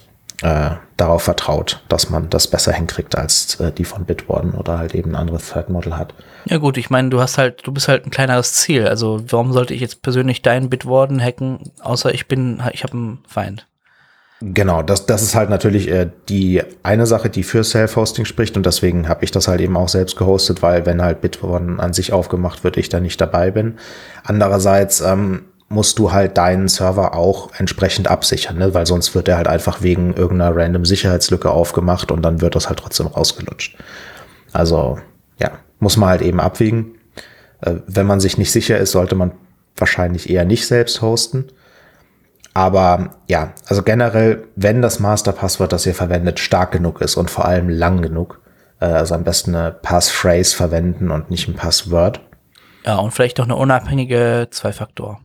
äh, darauf vertraut, dass man das besser hinkriegt als äh, die von Bitwarden oder halt eben ein anderes Threat Model hat. Ja gut, ich meine, du hast halt, du bist halt ein kleineres Ziel. Also warum sollte ich jetzt persönlich deinen Bitwarden hacken, außer ich bin, ich habe einen Feind. Genau, das, das ist halt natürlich äh, die eine Sache, die für Self-Hosting spricht und deswegen habe ich das halt eben auch selbst gehostet, weil wenn halt Bitwarden an sich aufgemacht wird, ich da nicht dabei bin. Andererseits ähm, musst du halt deinen Server auch entsprechend absichern, ne? weil sonst wird er halt einfach wegen irgendeiner random Sicherheitslücke aufgemacht und dann wird das halt trotzdem rausgelutscht. Also ja, muss man halt eben abwägen. Äh, wenn man sich nicht sicher ist, sollte man wahrscheinlich eher nicht selbst hosten. Aber ja, also generell, wenn das Masterpasswort, das ihr verwendet, stark genug ist und vor allem lang genug, äh, also am besten eine Passphrase verwenden und nicht ein Passwort. Ja, und vielleicht auch eine unabhängige Zwei-Faktor.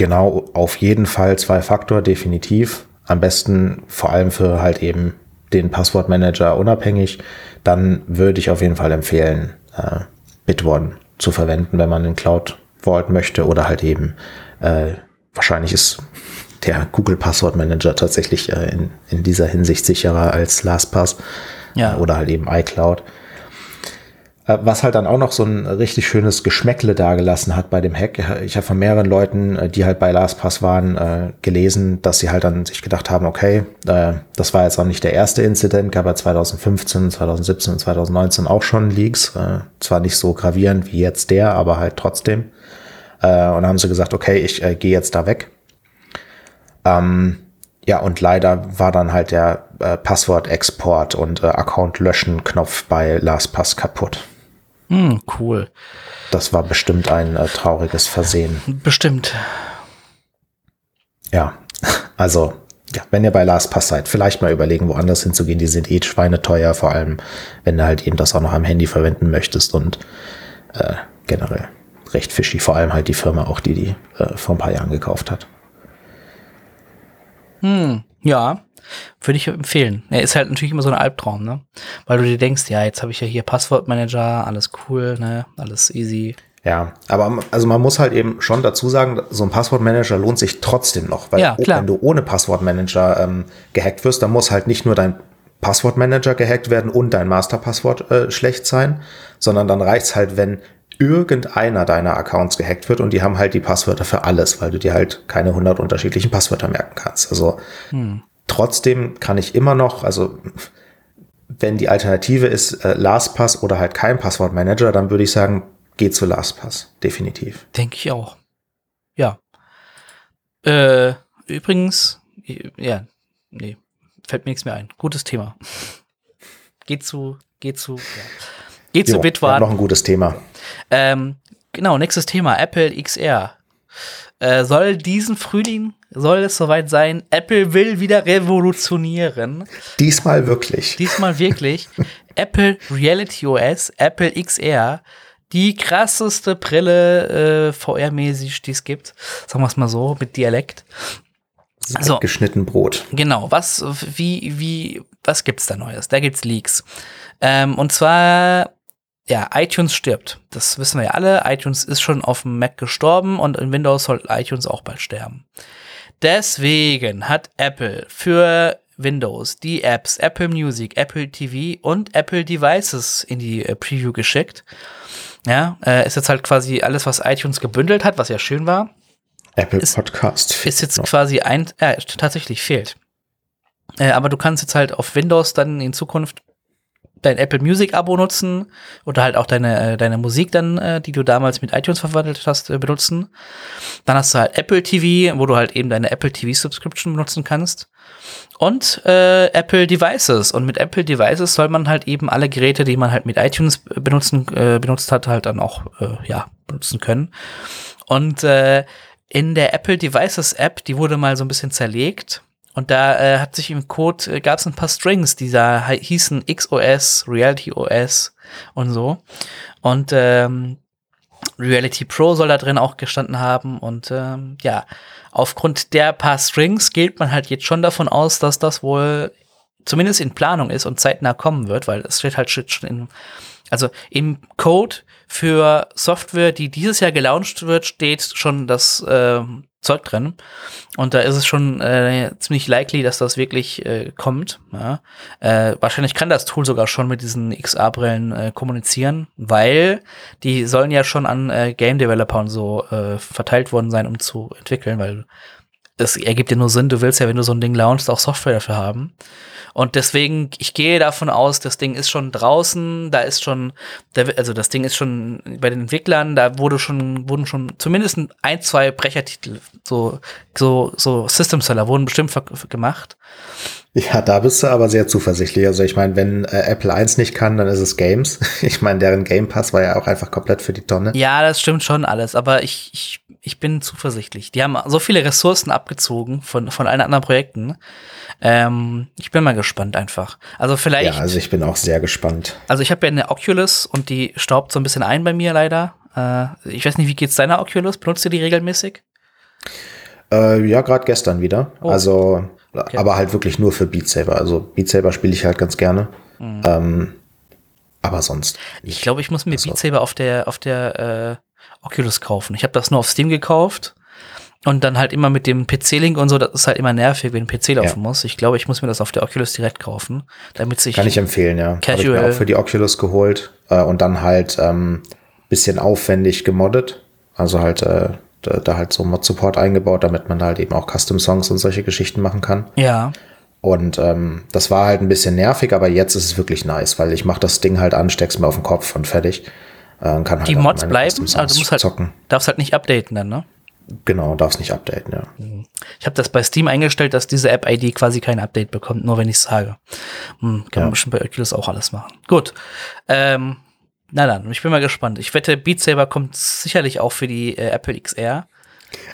Genau, auf jeden Fall Zwei-Faktor, definitiv. Am besten vor allem für halt eben den Passwortmanager unabhängig. Dann würde ich auf jeden Fall empfehlen, äh, Bitwarden zu verwenden, wenn man einen Cloud Vault möchte oder halt eben äh, wahrscheinlich ist der Google Passwort Manager tatsächlich äh, in, in dieser Hinsicht sicherer als LastPass ja. oder halt eben iCloud. Äh, was halt dann auch noch so ein richtig schönes Geschmäckle dagelassen hat bei dem Hack. Ich habe von mehreren Leuten, äh, die halt bei LastPass waren, äh, gelesen, dass sie halt dann sich gedacht haben, okay, das war jetzt auch nicht der erste Incident, gab ja 2015, 2017 und 2019 auch schon Leaks. Zwar nicht so gravierend wie jetzt der, aber halt trotzdem. Und haben sie gesagt, okay, ich gehe jetzt da weg. Ähm, ja, und leider war dann halt der äh, Passwort-Export und äh, Account-Löschen-Knopf bei LastPass kaputt. Hm, cool. Das war bestimmt ein äh, trauriges Versehen. Bestimmt. Ja, also, ja, wenn ihr bei LastPass seid, vielleicht mal überlegen, woanders hinzugehen. Die sind eh schweineteuer, vor allem, wenn du halt eben das auch noch am Handy verwenden möchtest und äh, generell recht fishy. Vor allem halt die Firma auch, die die äh, vor ein paar Jahren gekauft hat. Hm, ja, würde ich empfehlen. Er ist halt natürlich immer so ein Albtraum, ne? Weil du dir denkst, ja, jetzt habe ich ja hier Passwortmanager, alles cool, ne? Alles easy. Ja, aber also man muss halt eben schon dazu sagen, so ein Passwortmanager lohnt sich trotzdem noch, weil ja, wenn du ohne Passwortmanager ähm, gehackt wirst, dann muss halt nicht nur dein Passwortmanager gehackt werden und dein Masterpasswort äh, schlecht sein, sondern dann reicht's halt, wenn irgendeiner deiner Accounts gehackt wird und die haben halt die Passwörter für alles, weil du dir halt keine 100 unterschiedlichen Passwörter merken kannst. Also hm. Trotzdem kann ich immer noch, also wenn die Alternative ist äh, LastPass oder halt kein Passwortmanager, dann würde ich sagen, geh zu LastPass, definitiv. Denke ich auch. Ja. Äh, übrigens, ja, nee, fällt mir nichts mehr ein. Gutes Thema. geht zu, geht zu, ja. Geht jo, zu Bitwarden. Noch ein gutes Thema. Ähm, genau, nächstes Thema, Apple XR. Äh, soll diesen Frühling soll es soweit sein. Apple will wieder revolutionieren. Diesmal wirklich. Diesmal wirklich. Apple Reality OS, Apple XR, die krasseste Brille äh, VR-mäßig, die es gibt. Sagen wir es mal so, mit Dialekt. So. Geschnitten Brot. Genau. Was, wie, wie, was gibt's da Neues? Da gibt's Leaks. Ähm, und zwar ja, iTunes stirbt. Das wissen wir ja alle. iTunes ist schon auf dem Mac gestorben und in Windows soll iTunes auch bald sterben. Deswegen hat Apple für Windows die Apps Apple Music, Apple TV und Apple Devices in die äh, Preview geschickt. Ja, äh, ist jetzt halt quasi alles, was iTunes gebündelt hat, was ja schön war. Apple ist, Podcast. Ist jetzt noch. quasi ein, äh, tatsächlich fehlt. Äh, aber du kannst jetzt halt auf Windows dann in Zukunft dein Apple Music Abo nutzen oder halt auch deine, äh, deine Musik dann, äh, die du damals mit iTunes verwandelt hast, äh, benutzen. Dann hast du halt Apple TV, wo du halt eben deine Apple TV Subscription benutzen kannst. Und äh, Apple Devices. Und mit Apple Devices soll man halt eben alle Geräte, die man halt mit iTunes benutzen, äh, benutzt hat, halt dann auch äh, ja, benutzen können. Und äh, in der Apple Devices App, die wurde mal so ein bisschen zerlegt und da äh, hat sich im Code, äh, gab es ein paar Strings, die da hießen XOS, Reality OS und so. Und ähm, Reality Pro soll da drin auch gestanden haben. Und ähm, ja, aufgrund der paar Strings geht man halt jetzt schon davon aus, dass das wohl zumindest in Planung ist und zeitnah kommen wird, weil es steht halt schon in, also im Code für Software, die dieses Jahr gelauncht wird, steht schon das äh, Zeug drin. Und da ist es schon äh, ziemlich likely, dass das wirklich äh, kommt. Ja. Äh, wahrscheinlich kann das Tool sogar schon mit diesen XR-Brillen äh, kommunizieren, weil die sollen ja schon an äh, Game Developer und so äh, verteilt worden sein, um zu entwickeln, weil es ergibt ja nur Sinn, du willst ja, wenn du so ein Ding launchst, auch Software dafür haben. Und deswegen, ich gehe davon aus, das Ding ist schon draußen, da ist schon, also das Ding ist schon bei den Entwicklern, da wurde schon, wurden schon zumindest ein, zwei Brechertitel, so, so, so System Seller wurden bestimmt gemacht. Ja, da bist du aber sehr zuversichtlich. Also ich meine, wenn äh, Apple 1 nicht kann, dann ist es Games. Ich meine, deren Game Pass war ja auch einfach komplett für die Tonne. Ja, das stimmt schon alles, aber ich, ich, ich bin zuversichtlich. Die haben so viele Ressourcen abgezogen von, von allen anderen Projekten. Ähm, ich bin mal gespannt einfach. Also vielleicht. Ja, also ich bin auch sehr gespannt. Also ich habe ja eine Oculus und die staubt so ein bisschen ein bei mir leider. Äh, ich weiß nicht, wie geht's deiner Oculus? Benutzt ihr die regelmäßig? Äh, ja, gerade gestern wieder. Oh. Also, okay. aber halt wirklich nur für Beat Saber. Also Beat Saber spiele ich halt ganz gerne. Mhm. Ähm, aber sonst. Nicht. Ich glaube, ich muss mir also. Beat Saber auf der auf der äh, Oculus kaufen. Ich habe das nur auf Steam gekauft und dann halt immer mit dem PC-Link und so, das ist halt immer nervig, wenn ein PC laufen ja. muss. Ich glaube, ich muss mir das auf der Oculus direkt kaufen, damit sich. Kann ich empfehlen, ja. Casual. Habe ich mir auch für die Oculus geholt äh, und dann halt ähm, bisschen aufwendig gemoddet. Also halt äh, da, da halt so Mod-Support eingebaut, damit man halt eben auch Custom-Songs und solche Geschichten machen kann. Ja. Und ähm, das war halt ein bisschen nervig, aber jetzt ist es wirklich nice, weil ich mache das Ding halt an, steck's mir auf den Kopf und fertig. Äh, kann halt die Mods bleiben, also du musst halt, zocken. darfst halt nicht updaten dann, ne? Genau, darf es nicht updaten, ja. Ich habe das bei Steam eingestellt, dass diese App-ID quasi kein Update bekommt, nur wenn ich es sage. Hm, kann ja. man bestimmt bei Oculus auch alles machen. Gut. Ähm, na dann, ich bin mal gespannt. Ich wette, Beat Saber kommt sicherlich auch für die äh, Apple XR.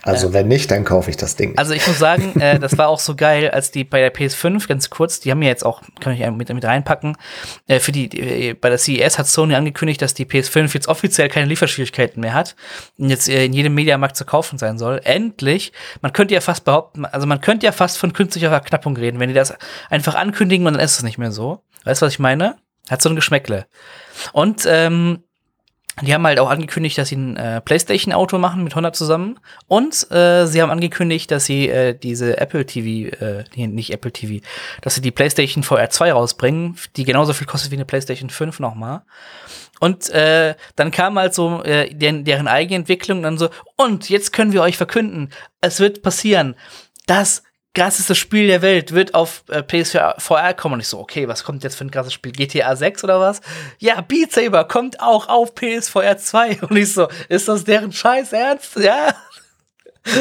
Also wenn nicht, dann kaufe ich das Ding. Also ich muss sagen, äh, das war auch so geil, als die bei der PS5 ganz kurz, die haben ja jetzt auch, kann ich mit, mit reinpacken, äh, für die, die, bei der CES hat Sony angekündigt, dass die PS5 jetzt offiziell keine Lieferschwierigkeiten mehr hat und jetzt äh, in jedem Mediamarkt zu kaufen sein soll. Endlich, man könnte ja fast behaupten, also man könnte ja fast von künstlicher Verknappung reden, wenn die das einfach ankündigen und dann ist es nicht mehr so. Weißt du, was ich meine? Hat so ein Geschmäckle. Und ähm, die haben halt auch angekündigt, dass sie ein äh, PlayStation-Auto machen mit Honda zusammen. Und äh, sie haben angekündigt, dass sie äh, diese Apple TV, äh, nicht Apple TV, dass sie die PlayStation VR 2 rausbringen, die genauso viel kostet wie eine PlayStation 5 nochmal. Und äh, dann kam halt so äh, deren, deren Eigenentwicklung dann so, und jetzt können wir euch verkünden, es wird passieren, dass krasseste Spiel der Welt wird auf äh, PSVR kommen. Und ich so, okay, was kommt jetzt für ein krasses Spiel? GTA 6 oder was? Ja, Beat Saber kommt auch auf PSVR 2. Und ich so, ist das deren Scheiß Ernst? Ja.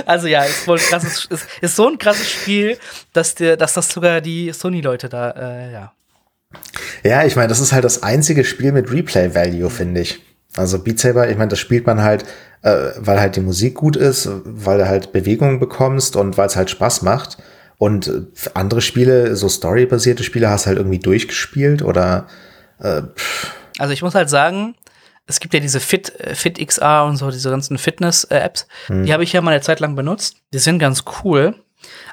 Also ja, ist wohl krasses, ist, ist so ein krasses Spiel, dass, der, dass das sogar die Sony-Leute da, äh, ja. Ja, ich meine, das ist halt das einzige Spiel mit Replay-Value, finde ich. Also Beat Saber, ich meine, das spielt man halt, äh, weil halt die Musik gut ist, weil du halt Bewegung bekommst und weil es halt Spaß macht. Und äh, andere Spiele, so storybasierte Spiele, hast du halt irgendwie durchgespielt oder äh, Also ich muss halt sagen, es gibt ja diese Fit, äh, Fit XR und so, diese ganzen Fitness-Apps. Die habe ich ja mal eine Zeit lang benutzt. Die sind ganz cool,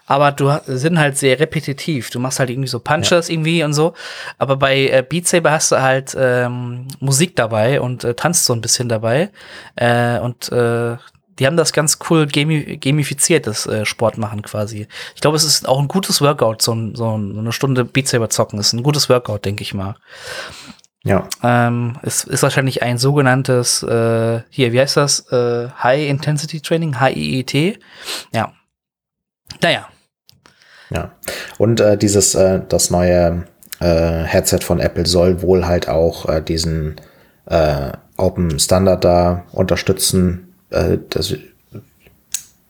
aber du sind halt sehr repetitiv. Du machst halt irgendwie so Punches irgendwie und so. Aber bei äh, Beat Saber hast du halt ähm, Musik dabei und äh, tanzt so ein bisschen dabei. Äh, und äh, die haben das ganz cool gami gamifiziert, das äh, Sport machen quasi. Ich glaube, es ist auch ein gutes Workout, so, ein, so ein- so eine Stunde Beat Saber zocken. ist ein gutes Workout, denke ich mal. ja. Ähm, es ist wahrscheinlich ein sogenanntes, äh, hier, wie heißt das? Äh, High Intensity Training, HIIT. Ja. Naja, Ja. Und äh, dieses, äh, das neue äh, Headset von Apple soll wohl halt auch äh, diesen äh, Open Standard da unterstützen. Äh, das,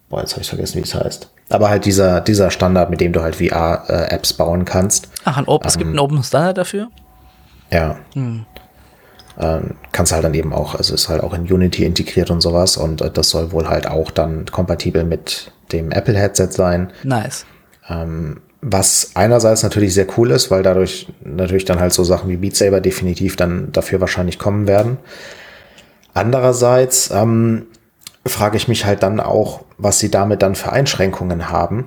boah, jetzt habe ich vergessen, wie es heißt. Aber halt dieser, dieser Standard, mit dem du halt VR-Apps bauen kannst. ach, ein Open, es gibt einen Open Standard dafür. Ja. Ähm, kannst halt dann eben auch, also ist halt auch in Unity integriert und sowas. Und äh, das soll wohl halt auch dann kompatibel mit dem Apple-Headset sein. Nice. Was einerseits natürlich sehr cool ist, weil dadurch natürlich dann halt so Sachen wie Beat Saber definitiv dann dafür wahrscheinlich kommen werden. Andererseits ähm, frage ich mich halt dann auch, was sie damit dann für Einschränkungen haben,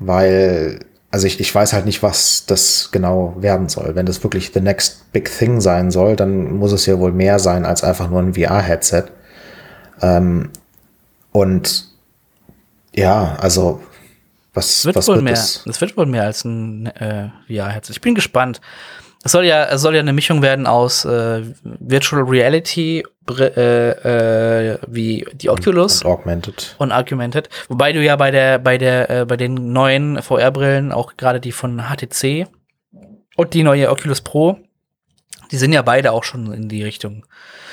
weil, also ich, ich weiß halt nicht, was das genau werden soll. Wenn das wirklich the next big thing sein soll, dann muss es ja wohl mehr sein als einfach nur ein VR-Headset. Ähm, und ja, also was, Es wird was wohl wird mehr. das? Es wird wohl mehr als ein äh, VR-Headset. Ich bin gespannt. Es soll ja, es soll ja eine Mischung werden aus äh, Virtual Reality, äh, äh, wie die Oculus. Und augmented. und Argumented. Wobei du ja bei der, bei der, äh, bei den neuen VR-Brillen, auch gerade die von HTC und die neue Oculus Pro, die sind ja beide auch schon in die Richtung.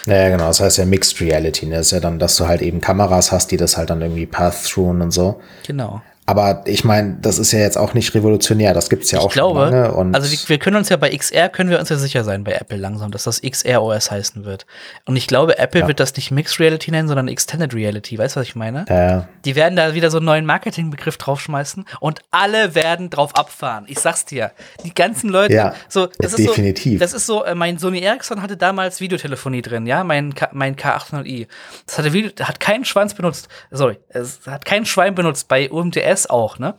Ja, genau. Das heißt ja Mixed Reality. Ne? Das ist ja dann, dass du halt eben Kameras hast, die das halt dann irgendwie path-throughen und so. Genau. Aber ich meine, das ist ja jetzt auch nicht revolutionär. Das gibt's ja auch Ich glaube, schon lange. Und also wir können uns ja bei XR, können wir uns ja sicher sein bei Apple langsam, dass das XR OS heißen wird. Und ich glaube, Apple Ja. wird das nicht Mixed Reality nennen, sondern Extended Reality. Weißt du, was ich meine? äh, Die werden da wieder so einen neuen Marketingbegriff draufschmeißen und alle werden drauf abfahren. Ich sag's dir. Die ganzen Leute, Ja, so, das ist definitiv. So, das ist so, äh, mein Sony Ericsson hatte damals Videotelefonie drin, ja, mein, K mein K800i. Das hatte Video, hat keinen Schwanz benutzt. Sorry, es hat kein Schwein benutzt, bei UMTS auch, ne?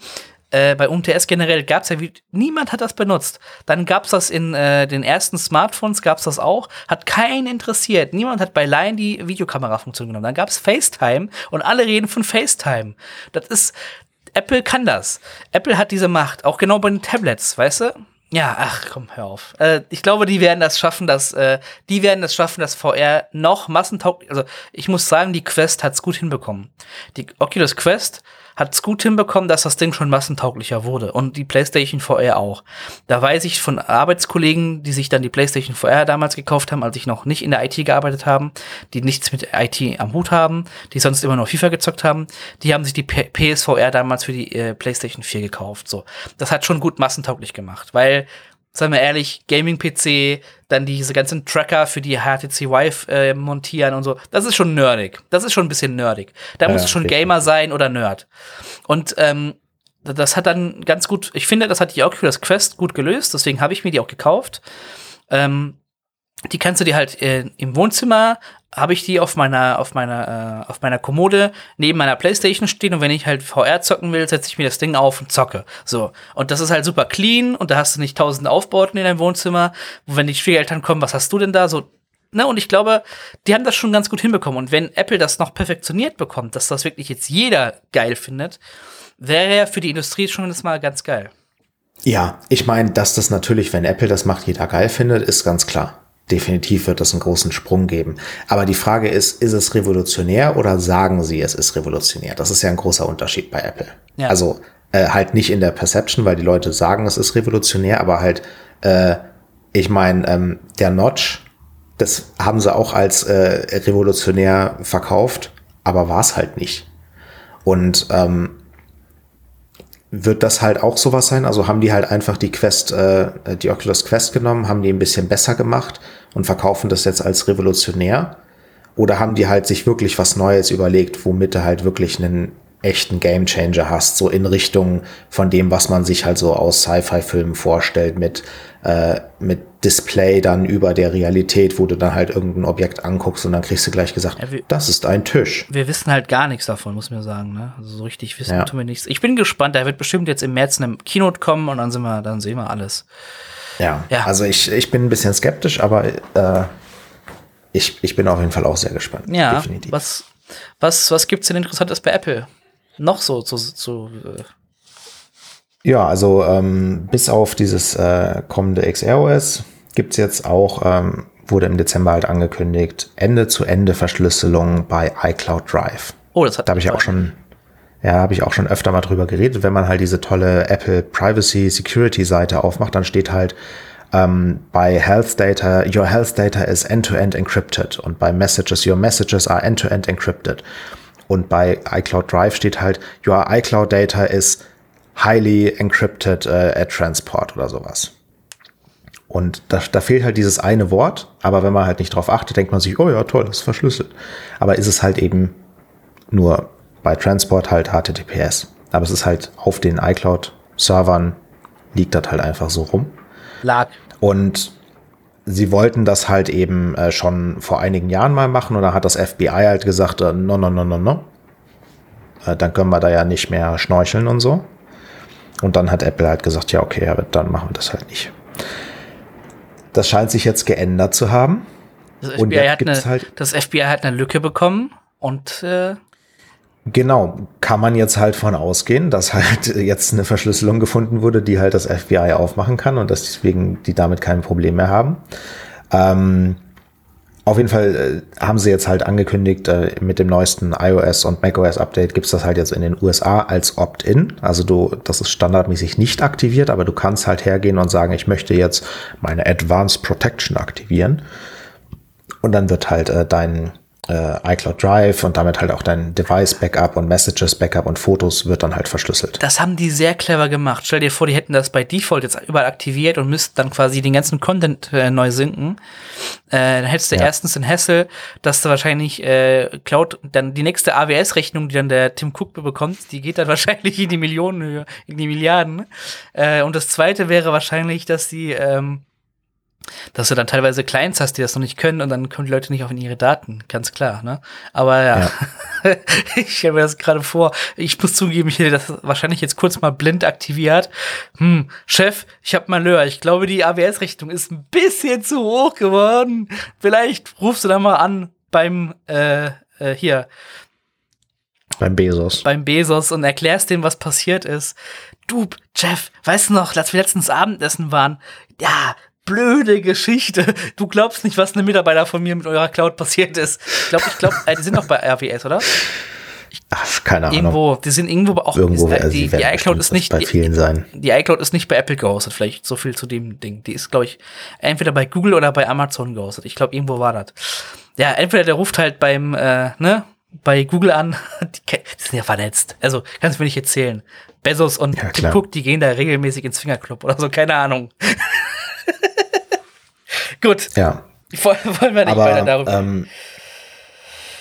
Äh, bei UMTS generell gab's ja, Vid- niemand hat das benutzt. Dann gab's das in äh, den ersten Smartphones, gab's das auch. Hat keinen interessiert. Niemand hat bei Line die Videokamerafunktion genommen. Dann gab's FaceTime und alle reden von FaceTime. Das ist, Apple kann das. Apple hat diese Macht, auch genau bei den Tablets, weißt du? Ja, ach komm, hör auf. Äh, ich glaube, die werden das schaffen, dass äh, die werden es schaffen, dass VR noch massentauglich. Also ich muss sagen, die Quest hat's gut hinbekommen. Die Oculus Quest hat's gut hinbekommen, dass das Ding schon massentauglicher wurde und die PlayStation VR auch. Da weiß ich von Arbeitskollegen, die sich dann die PlayStation VR damals gekauft haben, als ich noch nicht in der IT gearbeitet haben, die nichts mit IT am Hut haben, die sonst immer nur FIFA gezockt haben, die haben sich die PSVR damals für die äh, PlayStation 4 gekauft. So, das hat schon gut massentauglich gemacht, weil Seien wir ehrlich, Gaming-PC, dann diese ganzen Tracker für die HTC Vive äh, montieren und so. Das ist schon nerdig. Das ist schon ein bisschen nerdig. Da Ja, muss es schon definitiv. Gamer sein oder Nerd. Und ähm, das hat dann ganz gut, ich finde, das hat die Oculus Quest gut gelöst, deswegen habe ich mir die auch gekauft. Ähm, die kannst du dir halt äh, im Wohnzimmer habe ich die auf meiner auf meiner äh, auf meiner Kommode neben meiner Playstation stehen und wenn ich halt VR zocken will, setze ich mir das Ding auf und zocke. So und das ist halt super clean und da hast du nicht tausend Aufbauten in deinem Wohnzimmer. Und wenn die Schwiegereltern kommen, was hast du denn da so? Ne, und ich glaube, die haben das schon ganz gut hinbekommen. Und wenn Apple das noch perfektioniert bekommt, dass das wirklich jetzt jeder geil findet, wäre ja für die Industrie schon das mal ganz geil. ja, ich meine, dass das natürlich, wenn Apple das macht, jeder geil findet, ist ganz klar. Definitiv wird es einen großen Sprung geben. Aber die Frage ist, ist es revolutionär oder sagen sie, es ist revolutionär? Das ist ja ein großer Unterschied bei Apple. Ja. Also äh, halt nicht in der Perception, weil die Leute sagen, es ist revolutionär, aber halt, äh, ich meine, ähm, der Notch, das haben sie auch als äh, revolutionär verkauft, aber war es halt nicht. Und ähm, wird das halt auch sowas sein? Also haben die halt einfach die Quest, äh, die Oculus Quest genommen, haben die ein bisschen besser gemacht und verkaufen das jetzt als revolutionär? Oder haben die halt sich wirklich was Neues überlegt, womit du halt wirklich einen echten Gamechanger hast, so in Richtung von dem, was man sich halt so aus Sci-Fi-Filmen vorstellt, mit, äh, mit Display dann über der Realität, wo du dann halt irgendein Objekt anguckst und dann kriegst du gleich gesagt, ja, wir, das ist ein Tisch. Wir wissen halt gar nichts davon, muss man sagen. Ne? Also so richtig wissen ja. tun wir nichts. Ich bin gespannt, da wird bestimmt jetzt im März eine Keynote kommen und dann sind wir, dann sehen wir alles. Ja, ja. also ich, ich bin ein bisschen skeptisch, aber äh, ich, ich bin auf jeden Fall auch sehr gespannt. Ja, definitiv. Was, was, was gibt's denn Interessantes bei Apple? Noch so zu. zu äh ja, also ähm, bis auf dieses äh, kommende XROS gibt es jetzt auch, ähm, wurde im Dezember halt angekündigt, Ende-zu-Ende-Verschlüsselung bei iCloud Drive. Oh, das hat Da habe ich auch schon, ja, habe ich auch schon öfter mal drüber geredet. Wenn man halt diese tolle Apple Privacy Security Seite aufmacht, dann steht halt ähm, bei Health Data, your Health Data is end-to-end -end encrypted und bei Messages, your messages are end-to-end -end encrypted. Und bei iCloud Drive steht halt, your iCloud data is highly encrypted uh, at transport oder sowas. Und da, da fehlt halt dieses eine Wort, aber wenn man halt nicht drauf achtet, denkt man sich, oh ja, toll, das ist verschlüsselt. Aber ist es halt eben nur bei Transport halt HTTPS. Aber es ist halt auf den iCloud-Servern liegt das halt einfach so rum. Lag. Und sie wollten das halt eben äh, schon vor einigen Jahren mal machen da hat das FBI halt gesagt, äh, no, no, no, no, no. Äh, dann können wir da ja nicht mehr schnorcheln und so. Und dann hat Apple halt gesagt, ja, okay, aber dann machen wir das halt nicht. Das scheint sich jetzt geändert zu haben. Das FBI, hat eine, halt das FBI hat eine Lücke bekommen und äh Genau, kann man jetzt halt von ausgehen, dass halt jetzt eine Verschlüsselung gefunden wurde, die halt das FBI aufmachen kann und dass deswegen die damit kein Problem mehr haben. Ähm, auf jeden Fall äh, haben sie jetzt halt angekündigt, äh, mit dem neuesten iOS und macOS Update gibt's das halt jetzt in den USA als Opt-in. Also du, das ist standardmäßig nicht aktiviert, aber du kannst halt hergehen und sagen, ich möchte jetzt meine Advanced Protection aktivieren. Und dann wird halt äh, dein äh, iCloud Drive und damit halt auch dein Device-Backup und Messages-Backup und Fotos wird dann halt verschlüsselt. Das haben die sehr clever gemacht. Stell dir vor, die hätten das bei Default jetzt überall aktiviert und müssten dann quasi den ganzen Content äh, neu sinken. Äh, dann hättest du ja. erstens den Hassel, dass du wahrscheinlich äh, Cloud, dann die nächste AWS-Rechnung, die dann der Tim Cook bekommt, die geht dann wahrscheinlich in die Millionen, in die Milliarden. Äh, und das zweite wäre wahrscheinlich, dass die ähm, dass du dann teilweise Clients hast, die das noch nicht können und dann kommen die Leute nicht auf ihre Daten, ganz klar, ne? Aber ja, ja. ich stelle mir das gerade vor. Ich muss zugeben, ich hätte das wahrscheinlich jetzt kurz mal blind aktiviert. Hm, Chef, ich habe mal Malheur. Ich glaube, die AWS-Richtung ist ein bisschen zu hoch geworden. Vielleicht rufst du da mal an beim äh, äh, hier. Beim Bezos. Beim Bezos und erklärst dem, was passiert ist. Du, Jeff, weißt du noch, als wir letztens Abendessen waren, ja, blöde Geschichte. Du glaubst nicht, was einem Mitarbeiter von mir mit eurer Cloud passiert ist. Ich glaube, ich glaube, äh, die sind noch bei RWS, oder? Ach, keine Ahnung. Irgendwo, die sind irgendwo auch. Irgendwo, ist, die, die, die iCloud ist nicht bei vielen die, sein. Die iCloud ist nicht bei Apple gehostet. Vielleicht so viel zu dem Ding. Die ist, glaube ich, entweder bei Google oder bei Amazon gehostet. Ich glaube, irgendwo war das. Ja, entweder der ruft halt beim, äh, ne, bei Google an. Die, die sind ja vernetzt. Also kannst du mir nicht erzählen. Bezos und ja, Tim Cook, die gehen da regelmäßig ins Fingerclub oder so. Keine Ahnung. Gut. Ja. Wollen wir nicht Aber, weiter darüber. Ähm,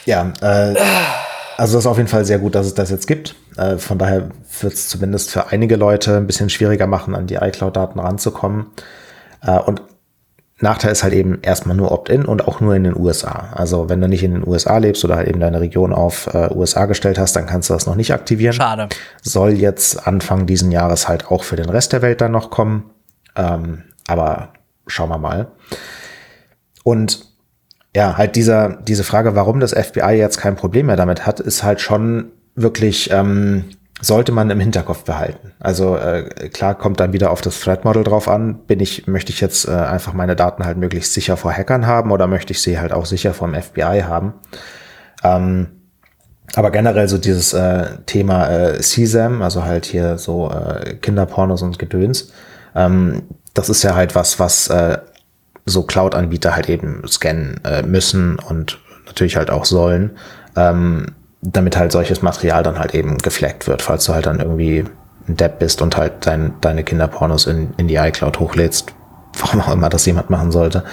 ja, äh, also das ist auf jeden Fall sehr gut, dass es das jetzt gibt. Äh, von daher wird es zumindest für einige Leute ein bisschen schwieriger machen, an die iCloud-Daten ranzukommen. Äh, und Nachteil ist halt eben erstmal nur Opt-in und auch nur in den USA. Also wenn du nicht in den USA lebst oder halt eben deine Region auf äh, USA gestellt hast, dann kannst du das noch nicht aktivieren. Schade. Soll jetzt Anfang diesen Jahres halt auch für den Rest der Welt dann noch kommen. Ähm, aber schauen wir mal. Und ja, halt dieser, diese Frage, warum das FBI jetzt kein Problem mehr damit hat, ist halt schon wirklich, ähm, sollte man im Hinterkopf behalten. Also äh, klar kommt dann wieder auf das Threat Model drauf an. Bin ich, möchte ich jetzt äh, einfach meine Daten halt möglichst sicher vor Hackern haben oder möchte ich sie halt auch sicher vom FBI haben? Ähm, aber generell so dieses äh, Thema äh, CSAM, also halt hier so äh, Kinderpornos und Gedöns, ähm, das ist ja halt was, was äh, so Cloud-Anbieter halt eben scannen äh, müssen und natürlich halt auch sollen, ähm, damit halt solches Material dann halt eben gefleckt wird, falls du halt dann irgendwie ein Depp bist und halt dein, deine Kinderpornos in, in die iCloud hochlädst, warum auch immer das jemand machen sollte.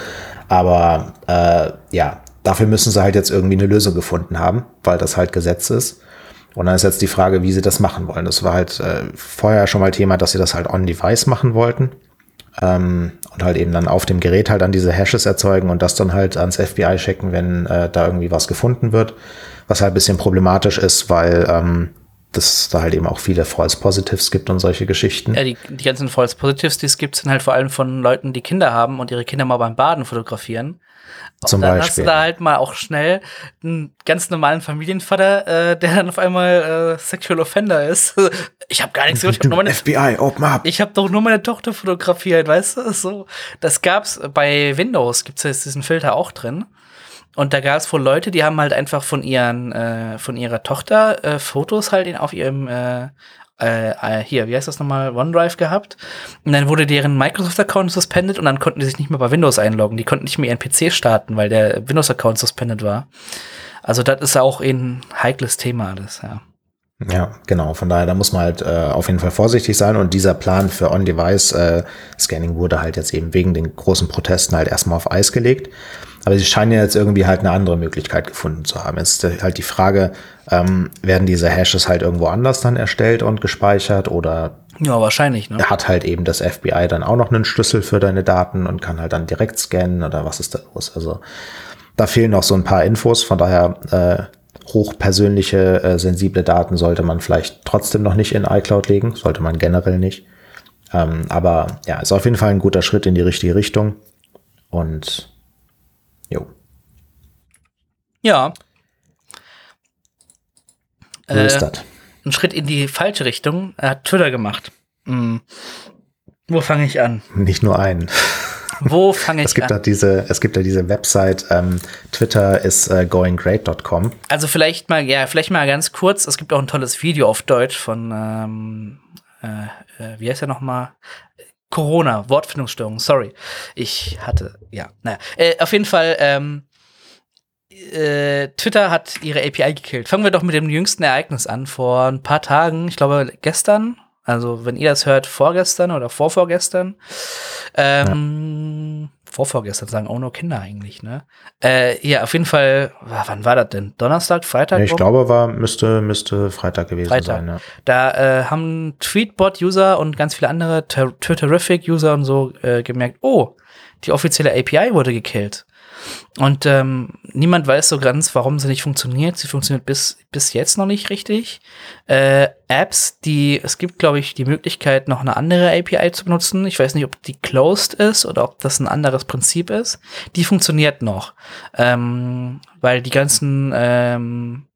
Aber äh, ja, dafür müssen sie halt jetzt irgendwie eine Lösung gefunden haben, weil das halt Gesetz ist. Und dann ist jetzt die Frage, wie sie das machen wollen. Das war halt äh, vorher schon mal Thema, dass sie das halt on-device machen wollten. Ähm, und halt eben dann auf dem Gerät halt dann diese Hashes erzeugen und das dann halt ans FBI schicken, wenn äh, da irgendwie was gefunden wird. Was halt ein bisschen problematisch ist, weil ähm, dass da halt eben auch viele False Positives gibt und solche Geschichten. Ja, die, die ganzen False Positives, die es gibt, sind halt vor allem von Leuten, die Kinder haben und ihre Kinder mal beim Baden fotografieren. Und Zum dann Beispiel. hast du da halt mal auch schnell einen ganz normalen Familienvater, äh, der dann auf einmal äh, Sexual Offender ist. Ich habe gar nichts gemacht, ich hab nur meine FBI, open up. ich habe doch nur meine Tochter fotografiert, weißt du? So, das gab's bei Windows gibt's jetzt diesen Filter auch drin. Und da gab's wohl Leute, die haben halt einfach von ihren, äh, von ihrer Tochter äh, Fotos halt in, auf ihrem äh, äh, hier, wie heißt das nochmal, OneDrive gehabt. Und dann wurde deren Microsoft-Account suspendet und dann konnten die sich nicht mehr bei Windows einloggen. Die konnten nicht mehr ihren PC starten, weil der Windows-Account suspendet war. Also das ist auch ein heikles Thema alles, ja. Ja, genau. Von daher, da muss man halt äh, auf jeden Fall vorsichtig sein. Und dieser Plan für On-Device-Scanning wurde halt jetzt eben wegen den großen Protesten halt erstmal auf Eis gelegt. Aber sie scheinen ja jetzt irgendwie halt eine andere Möglichkeit gefunden zu haben. Jetzt ist halt die Frage, ähm, werden diese Hashes halt irgendwo anders dann erstellt und gespeichert oder Ja, wahrscheinlich, ne? hat halt eben das FBI dann auch noch einen Schlüssel für deine Daten und kann halt dann direkt scannen oder was ist da los? Also da fehlen noch so ein paar Infos. Von daher äh, hochpersönliche, äh, sensible Daten sollte man vielleicht trotzdem noch nicht in iCloud legen, sollte man generell nicht. Ähm, aber ja, ist auf jeden Fall ein guter Schritt in die richtige Richtung. Und Ja. so ist Äh, das. Ein Schritt in die falsche Richtung äh, hat Twitter gemacht. Hm. Wo fange ich an? Nicht nur einen. Wo fange Es ich gibt da an? diese, es gibt da diese Website, ähm, Twitter ist äh, goinggreat.com. Also vielleicht mal, ja, vielleicht mal ganz kurz. Es gibt auch ein tolles Video auf Deutsch von, ähm, äh, äh, wie heißt er noch mal? Corona, Wortfindungsstörung, sorry. Ich hatte, ja, naja. Äh, auf jeden Fall, ähm, äh, Twitter hat ihre API gekillt. Fangen wir doch mit dem jüngsten Ereignis an. Vor ein paar Tagen, ich glaube gestern, also wenn ihr das hört, vorgestern oder vorvorgestern, ähm, vorvorgestern sagen auch nur Kinder eigentlich, ne? Äh, ja, auf jeden Fall, wann war das denn? Donnerstag, Freitag? Ich glaube, war, müsste, müsste Freitag gewesen Freitag. sein. Ja. Da äh, haben Tweetbot-User und ganz viele andere Ter- Twitterific-User und so äh, gemerkt, oh, die offizielle API wurde gekillt. Und ähm, niemand weiß so ganz, warum sie nicht funktioniert. Sie funktioniert bis, bis jetzt noch nicht richtig. Äh, Apps, die, es gibt, glaube ich, die Möglichkeit, noch eine andere API zu benutzen. Ich weiß nicht, ob die closed ist oder ob das ein anderes Prinzip ist. Die funktioniert noch. Ähm, weil die ganzen ähm,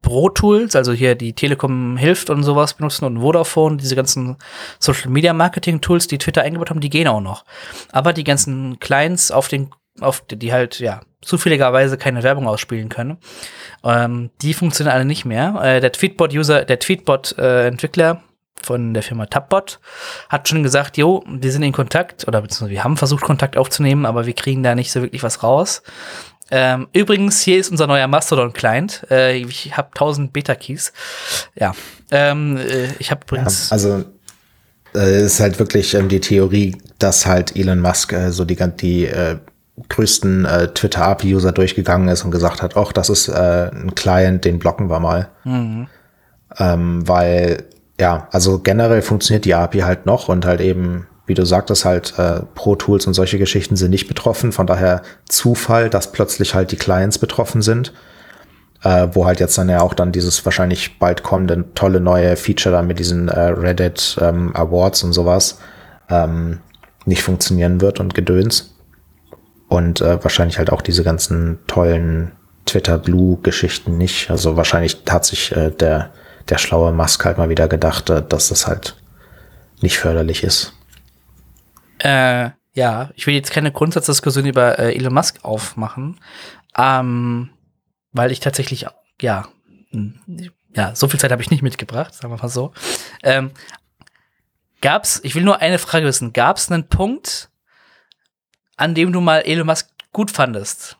Pro-Tools, also hier die Telekom hilft und sowas benutzen und Vodafone, diese ganzen Social Media Marketing Tools, die Twitter eingebaut haben, die gehen auch noch. Aber die ganzen Clients auf den, auf die, halt, ja, zufälligerweise keine Werbung ausspielen können, ähm, die funktionieren alle nicht mehr. Äh, der Tweetbot-User, der Tweetbot-Entwickler von der Firma Tabbot hat schon gesagt, jo, wir sind in Kontakt oder beziehungsweise wir haben versucht, Kontakt aufzunehmen, aber wir kriegen da nicht so wirklich was raus. Ähm, übrigens, hier ist unser neuer Mastodon-Client. Äh, ich habe 1000 Beta-Keys. Ja. Ähm, äh, ich habe Ja, übrigens. also äh, ist halt wirklich ähm, die Theorie, dass halt Elon Musk äh, so die, die äh, größten äh, Twitter-API-User durchgegangen ist und gesagt hat, ach, das ist äh, ein Client, den blocken wir mal. Mhm. Ähm, weil, ja, also generell funktioniert die API halt noch und halt eben, wie du sagtest, halt äh, Pro-Tools und solche Geschichten sind nicht betroffen. Von daher Zufall, dass plötzlich halt die Clients betroffen sind. Äh, wo halt jetzt dann ja auch dann dieses wahrscheinlich bald kommende tolle neue Feature dann mit diesen äh, Reddit ähm, Awards und sowas ähm, nicht funktionieren wird und Gedöns. Und äh, wahrscheinlich halt auch diese ganzen tollen Twitter Blue Geschichten nicht. Also wahrscheinlich hat sich äh, der, der schlaue Musk halt mal wieder gedacht, äh, dass das halt nicht förderlich ist. Äh, ja, ich will jetzt keine Grundsatzdiskussion über äh, Elon Musk aufmachen, ähm, weil ich tatsächlich, ja, hm, ja, so viel Zeit habe ich nicht mitgebracht, sagen wir mal so. Ähm, gab's, ich will nur eine Frage wissen, gab's einen Punkt, an dem du mal Elon Musk gut fandest?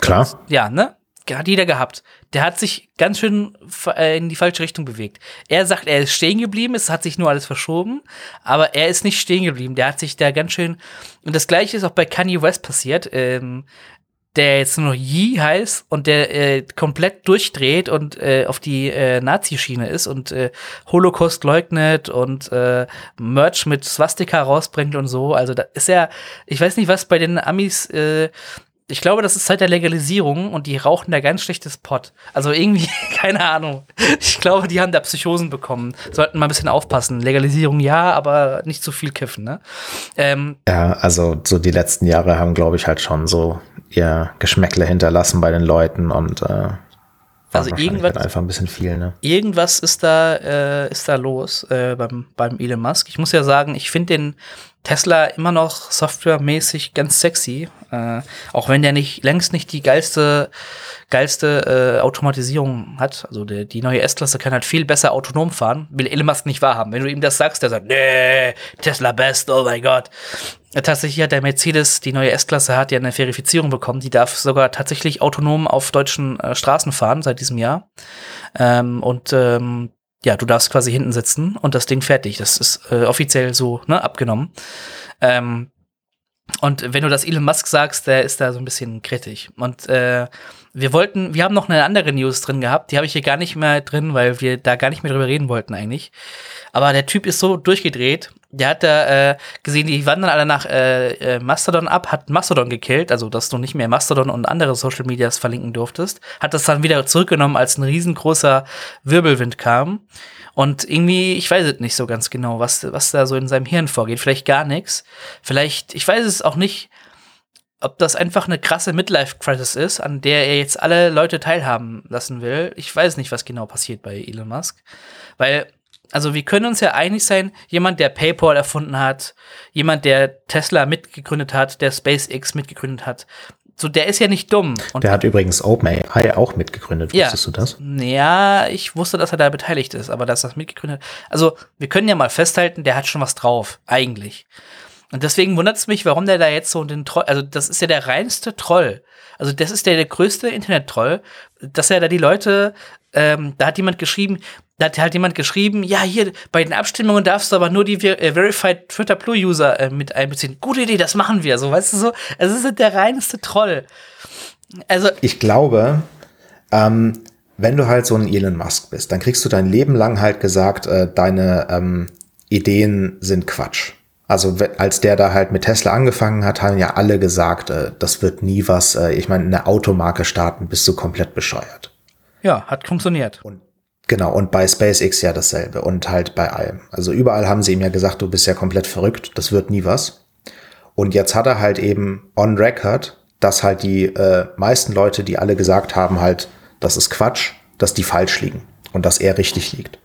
Klar. Ja, ne? Hat jeder gehabt. Der hat sich ganz schön äh, in die falsche Richtung bewegt. Er sagt, er ist stehen geblieben, es hat sich nur alles verschoben, aber er ist nicht stehen geblieben. Der hat sich da ganz schön. Und das gleiche ist auch bei Kanye West passiert. Ähm, der jetzt nur noch Yi heißt und der äh, komplett durchdreht und äh, auf die äh, Nazi-Schiene ist und äh, Holocaust leugnet und äh, Merch mit Swastika rausbringt und so. Also da ist ja, ich weiß nicht, was bei den Amis äh, ich glaube, das ist seit der Legalisierung und die rauchen da ganz schlechtes Pott. Also irgendwie, keine Ahnung. Ich glaube, die haben da Psychosen bekommen. Sollten mal ein bisschen aufpassen. Legalisierung ja, aber nicht zu viel kiffen, ne? Ähm, ja, also so die letzten Jahre haben, glaube ich, halt schon so ihr Geschmäckle hinterlassen bei den Leuten und äh, also irgendwas einfach ein bisschen viel, ne? Irgendwas ist da äh, ist da los äh, beim beim Elon Musk. Ich muss ja sagen, ich finde den Tesla immer noch softwaremäßig ganz sexy, äh, auch wenn der nicht längst nicht die geilste geilste äh, Automatisierung hat. Also der, die neue S-Klasse kann halt viel besser autonom fahren. Will Elon Musk nicht wahrhaben. Wenn du ihm das sagst, der sagt, nee, Tesla best, oh mein Gott. Tatsächlich hat der Mercedes, die neue S-Klasse, hat ja eine Verifizierung bekommen. Die darf sogar tatsächlich autonom auf deutschen äh, Straßen fahren seit diesem Jahr. Ähm, und ähm, ja, du darfst quasi hinten sitzen und das Ding fertig. Das ist äh, offiziell so ne, abgenommen. Ähm, und wenn du das Elon Musk sagst, der ist da so ein bisschen kritisch. Und äh, wir wollten, wir haben noch eine andere News drin gehabt, die habe ich hier gar nicht mehr drin, weil wir da gar nicht mehr drüber reden wollten eigentlich. Aber der Typ ist so durchgedreht. Der hat da äh, gesehen, die wandern alle nach äh, äh, Mastodon ab, hat Mastodon gekillt, also dass du nicht mehr Mastodon und andere Social Medias verlinken durftest. Hat das dann wieder zurückgenommen, als ein riesengroßer Wirbelwind kam. Und irgendwie, ich weiß es nicht so ganz genau, was, was da so in seinem Hirn vorgeht. Vielleicht gar nichts. Vielleicht, ich weiß es auch nicht, ob das einfach eine krasse Midlife-Crisis ist, an der er jetzt alle Leute teilhaben lassen will. Ich weiß nicht, was genau passiert bei Elon Musk. Weil also wir können uns ja einig sein, jemand, der PayPal erfunden hat, jemand, der Tesla mitgegründet hat, der SpaceX mitgegründet hat, so der ist ja nicht dumm. Und der hat übrigens OpenAI auch mitgegründet, wusstest ja, du das? Ja, ich wusste, dass er da beteiligt ist, aber dass er das mitgegründet hat. Also wir können ja mal festhalten, der hat schon was drauf, eigentlich. Und deswegen wundert es mich, warum der da jetzt so den Troll, also das ist ja der reinste Troll. Also das ist der, der größte Internet-Troll, dass er da die Leute, ähm, da hat jemand geschrieben, da hat halt jemand geschrieben, ja, hier, bei den Abstimmungen darfst du aber nur die Ver äh, Verified Twitter Blue User äh, mit einbeziehen. Gute Idee, das machen wir. So, weißt du so? Also, es ist der reinste Troll. Also. Ich glaube, ähm, wenn du halt so ein Elon Musk bist, dann kriegst du dein Leben lang halt gesagt, äh, deine ähm, Ideen sind Quatsch. Also als der da halt mit Tesla angefangen hat, haben ja alle gesagt, äh, das wird nie was. Äh, ich meine, eine Automarke starten, bist du komplett bescheuert. Ja, hat funktioniert. Und Genau, und bei SpaceX ja dasselbe und halt bei allem. Also überall haben sie ihm ja gesagt, du bist ja komplett verrückt, das wird nie was. Und jetzt hat er halt eben on record, dass halt die äh, meisten Leute, die alle gesagt haben, halt, das ist Quatsch, dass die falsch liegen und dass er richtig liegt.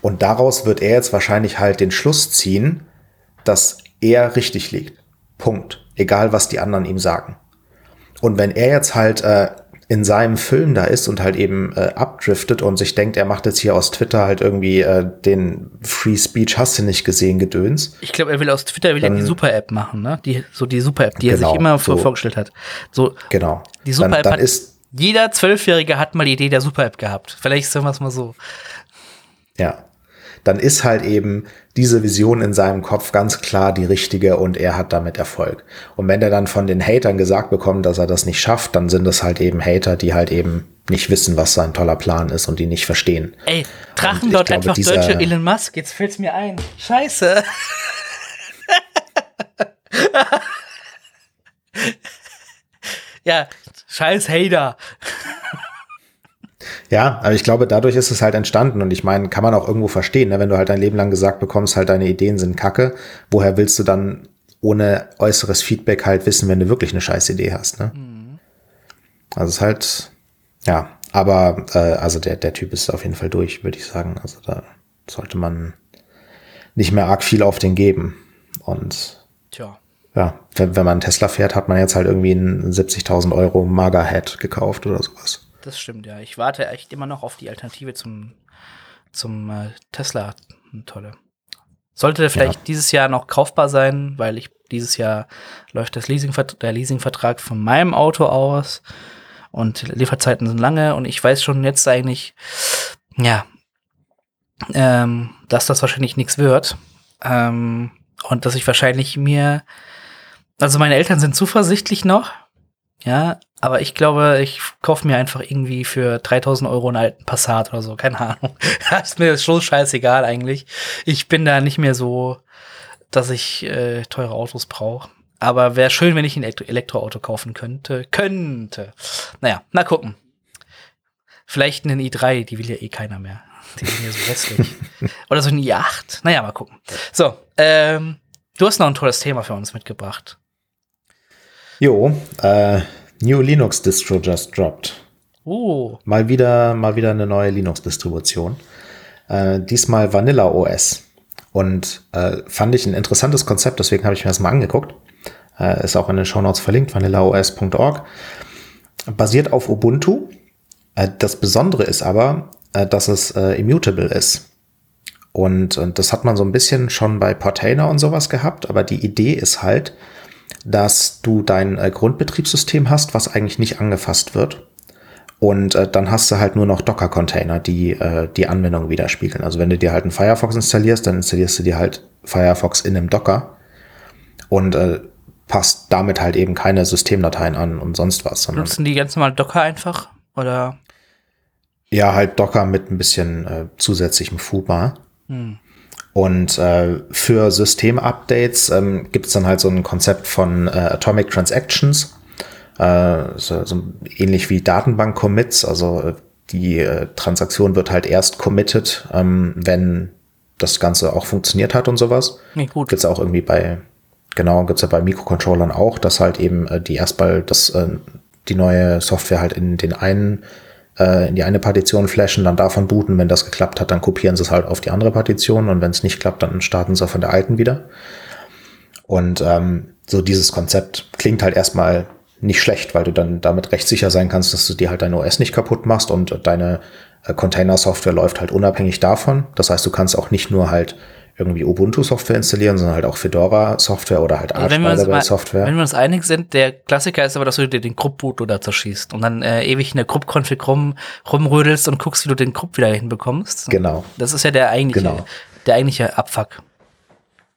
Und daraus wird er jetzt wahrscheinlich halt den Schluss ziehen, dass er richtig liegt. Punkt. Egal, was die anderen ihm sagen. Und wenn er jetzt halt äh, in seinem Film da ist und halt eben äh, abdriftet und sich denkt, er macht jetzt hier aus Twitter halt irgendwie äh, den Free Speech hast du nicht gesehen Gedöns. Ich glaube, er will aus Twitter will dann, er die Super App machen, ne? Die so die Super App, die genau, er sich genau, immer so, vorgestellt hat. So genau. Die Super App dann, dann ist jeder Zwölfjährige hat mal die Idee der Super App gehabt. Vielleicht sagen wir es mal so. Ja dann ist halt eben diese Vision in seinem Kopf ganz klar die richtige und er hat damit Erfolg. Und wenn er dann von den Hatern gesagt bekommt, dass er das nicht schafft, dann sind es halt eben Hater, die halt eben nicht wissen, was sein toller Plan ist und die nicht verstehen. Ey, Drachenlord einfach dieser, deutsche Elon Musk, jetzt fällt's mir ein. Scheiße. ja, scheiß Hater. Ja, aber ich glaube, dadurch ist es halt entstanden und ich meine, kann man auch irgendwo verstehen, ne? wenn du halt dein Leben lang gesagt bekommst, halt deine Ideen sind kacke, woher willst du dann ohne äußeres Feedback halt wissen, wenn du wirklich eine scheiß Idee hast, ne? Mhm. Also es ist halt, ja, aber äh, also der, der Typ ist auf jeden Fall durch, würde ich sagen. Also da sollte man nicht mehr arg viel auf den geben. Und Tja. ja, wenn, wenn man Tesla fährt, hat man jetzt halt irgendwie einen 70.000 Euro Mager-Head gekauft oder sowas das stimmt, ja. Ich warte echt immer noch auf die Alternative zum, zum äh, Tesla. Tolle. Sollte vielleicht ja. dieses Jahr noch kaufbar sein, weil ich dieses Jahr läuft das Leasing der Leasingvertrag von meinem Auto aus und Lieferzeiten sind lange und ich weiß schon jetzt eigentlich, ja, ähm, dass das wahrscheinlich nichts wird ähm, und dass ich wahrscheinlich mir, also meine Eltern sind zuversichtlich noch, ja, Aber ich glaube, ich kaufe mir einfach irgendwie für 3000 Euro einen alten Passat oder so. Keine Ahnung. ist mir schon scheißegal eigentlich. Ich bin da nicht mehr so, dass ich äh, teure Autos brauche. Aber wäre schön, wenn ich ein Elektroauto kaufen könnte. Könnte. Naja, mal gucken. Vielleicht einen i3, die will ja eh keiner mehr. Die sind ja so hässlich. Oder so ein i8. Naja, mal gucken. So, ähm, du hast noch ein tolles Thema für uns mitgebracht. Jo, äh, New Linux Distro just dropped. Oh. Mal wieder, mal wieder eine neue Linux-Distribution. Äh, diesmal Vanilla OS. Und äh, fand ich ein interessantes Konzept, deswegen habe ich mir das mal angeguckt. Äh, ist auch in den Show Notes verlinkt, vanillaos.org. Basiert auf Ubuntu. Äh, das Besondere ist aber, äh, dass es äh, immutable ist. Und, und das hat man so ein bisschen schon bei Portainer und sowas gehabt, aber die Idee ist halt, dass du dein äh, Grundbetriebssystem hast, was eigentlich nicht angefasst wird. Und äh, dann hast du halt nur noch Docker-Container, die äh, die Anwendung widerspiegeln. Also wenn du dir halt einen Firefox installierst, dann installierst du dir halt Firefox in einem Docker und äh, passt damit halt eben keine Systemdateien an und sonst was. Nutzen die ganz normal Docker einfach? Oder? Ja, halt Docker mit ein bisschen äh, zusätzlichem Foobar. Hm. Und äh, für System-Updates ähm, gibt es dann halt so ein Konzept von äh, Atomic Transactions, äh, so, so ähnlich wie Datenbank-Commits. Also äh, die äh, Transaktion wird halt erst committed, ähm, wenn das Ganze auch funktioniert hat und sowas. Nee, gut. Gibt's auch irgendwie bei, genau, gibt's ja bei Mikrocontrollern auch, dass halt eben äh, die erstmal das, äh, die neue Software halt in den einen äh, in die eine Partition flashen, dann davon booten. Wenn das geklappt hat, dann kopieren sie es halt auf die andere Partition und wenn es nicht klappt, dann starten sie von der alten wieder. Und ähm, so dieses Konzept klingt halt erstmal nicht schlecht, weil du dann damit recht sicher sein kannst, dass du dir halt dein OS nicht kaputt machst und deine äh, Container-Software läuft halt unabhängig davon. Das heißt, du kannst auch nicht nur halt irgendwie Ubuntu-Software installieren, sondern halt auch Fedora-Software oder halt also Arch-Software. Wenn wir uns einig sind, der Klassiker ist aber, dass du dir den Grupp-Bootloader zerschießt und dann äh, ewig in der Grupp-Config rum, rumrödelst und guckst, wie du den Grupp wieder hinbekommst. Genau. Das ist ja der eigentliche, genau. der eigentliche Abfuck.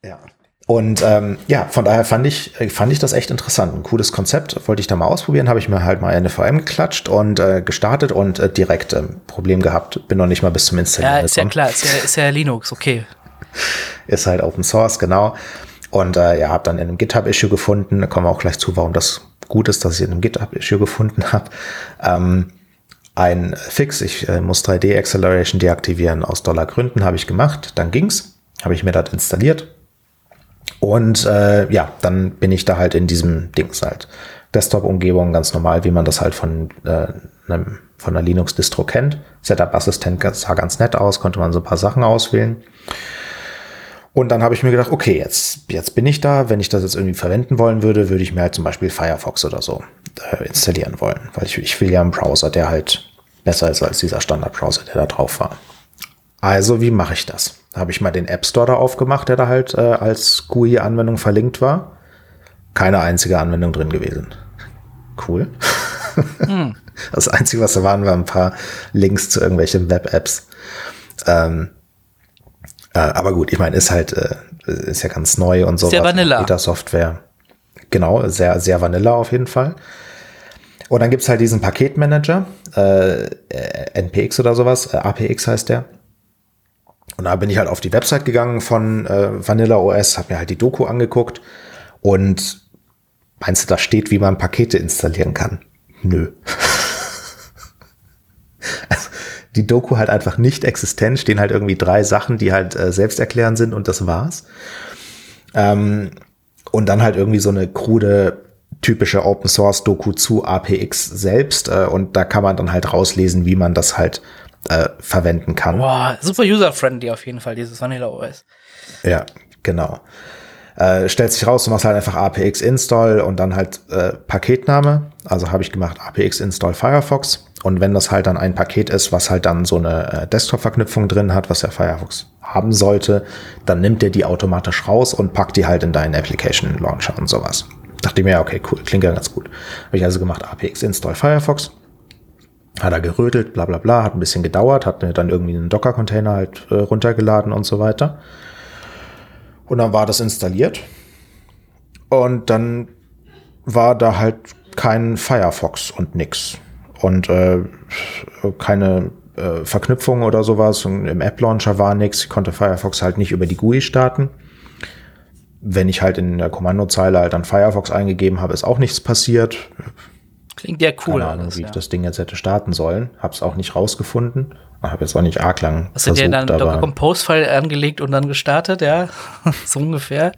Ja. Und ähm, ja, von daher fand ich, fand ich das echt interessant. Ein cooles Konzept. Wollte ich da mal ausprobieren, habe ich mir halt mal eine VM geklatscht und äh, gestartet und äh, direkt ähm, Problem gehabt. Bin noch nicht mal bis zum Installieren. Ja, ist ja klar, ist ja, ist ja Linux, okay. ist halt Open Source, genau. Und äh, ja, habe dann in einem GitHub-Issue gefunden, da kommen wir auch gleich zu, warum das gut ist, dass ich in einem GitHub-Issue gefunden habe. Ähm, ein Fix, ich äh, muss 3D-Acceleration deaktivieren aus Dollargründen, habe ich gemacht. Dann ging's, habe ich mir das installiert. Und äh, ja, dann bin ich da halt in diesem Dings halt. Desktop-Umgebung ganz normal, wie man das halt von, äh, einem, von einer Linux-Distro kennt. Setup-Assistent sah ganz nett aus, konnte man so ein paar Sachen auswählen. Und dann habe ich mir gedacht, okay, jetzt, jetzt bin ich da. Wenn ich das jetzt irgendwie verwenden wollen würde, würde ich mir halt zum Beispiel Firefox oder so äh, installieren wollen. Weil ich, ich will ja einen Browser, der halt besser ist als dieser Standard-Browser, der da drauf war. Also, wie mache ich das? Da habe ich mal den App Store da aufgemacht, der da halt äh, als GUI-Anwendung verlinkt war. Keine einzige Anwendung drin gewesen. Cool. Hm. Das Einzige, was da waren, waren ein paar Links zu irgendwelchen Web-Apps. Ähm, äh, aber gut, ich meine, ist halt, äh, ist ja ganz neu und so. Sehr Vanilla. Software. Genau, sehr, sehr Vanilla auf jeden Fall. Und dann gibt's halt diesen Paketmanager, äh, NPX oder sowas, äh, APX heißt der. Und da bin ich halt auf die Website gegangen von äh, Vanilla OS, habe mir halt die Doku angeguckt und meinst du, da steht, wie man Pakete installieren kann? Nö. die Doku halt einfach nicht existent, stehen halt irgendwie drei Sachen, die halt äh, selbsterklärend sind und das war's. Ähm, und dann halt irgendwie so eine krude typische Open Source Doku zu APX selbst äh, und da kann man dann halt rauslesen, wie man das halt äh, verwenden kann. Boah, super user-friendly auf jeden Fall, dieses Vanilla OS. Ja, genau. Äh, stellt sich raus, du machst halt einfach APX install und dann halt äh, Paketname. Also habe ich gemacht APX install Firefox. Und wenn das halt dann ein Paket ist, was halt dann so eine äh, Desktop-Verknüpfung drin hat, was der Firefox haben sollte, dann nimmt er die automatisch raus und packt die halt in deinen Application Launcher und sowas. Dachte ich mir, ja, okay, cool, klingt ja ganz gut. Habe ich also gemacht APX install Firefox. Hat er gerödelt, bla bla bla, hat ein bisschen gedauert, hat mir dann irgendwie einen Docker-Container halt äh, runtergeladen und so weiter. Und dann war das installiert. Und dann war da halt keinen Firefox und nix. Und äh, keine äh, Verknüpfung oder sowas. Und Im App-Launcher war nix. Ich konnte Firefox halt nicht über die GUI starten. Wenn ich halt in der Kommandozeile halt dann Firefox eingegeben habe, ist auch nichts passiert. Klingt ja cool. Keine Ahnung, alles, wie ja. ich das Ding jetzt hätte starten sollen. Hab's auch nicht rausgefunden. Habe jetzt auch nicht arg lang Hast du dir dann versucht, Docker Compose-File angelegt und dann gestartet, ja? so ungefähr.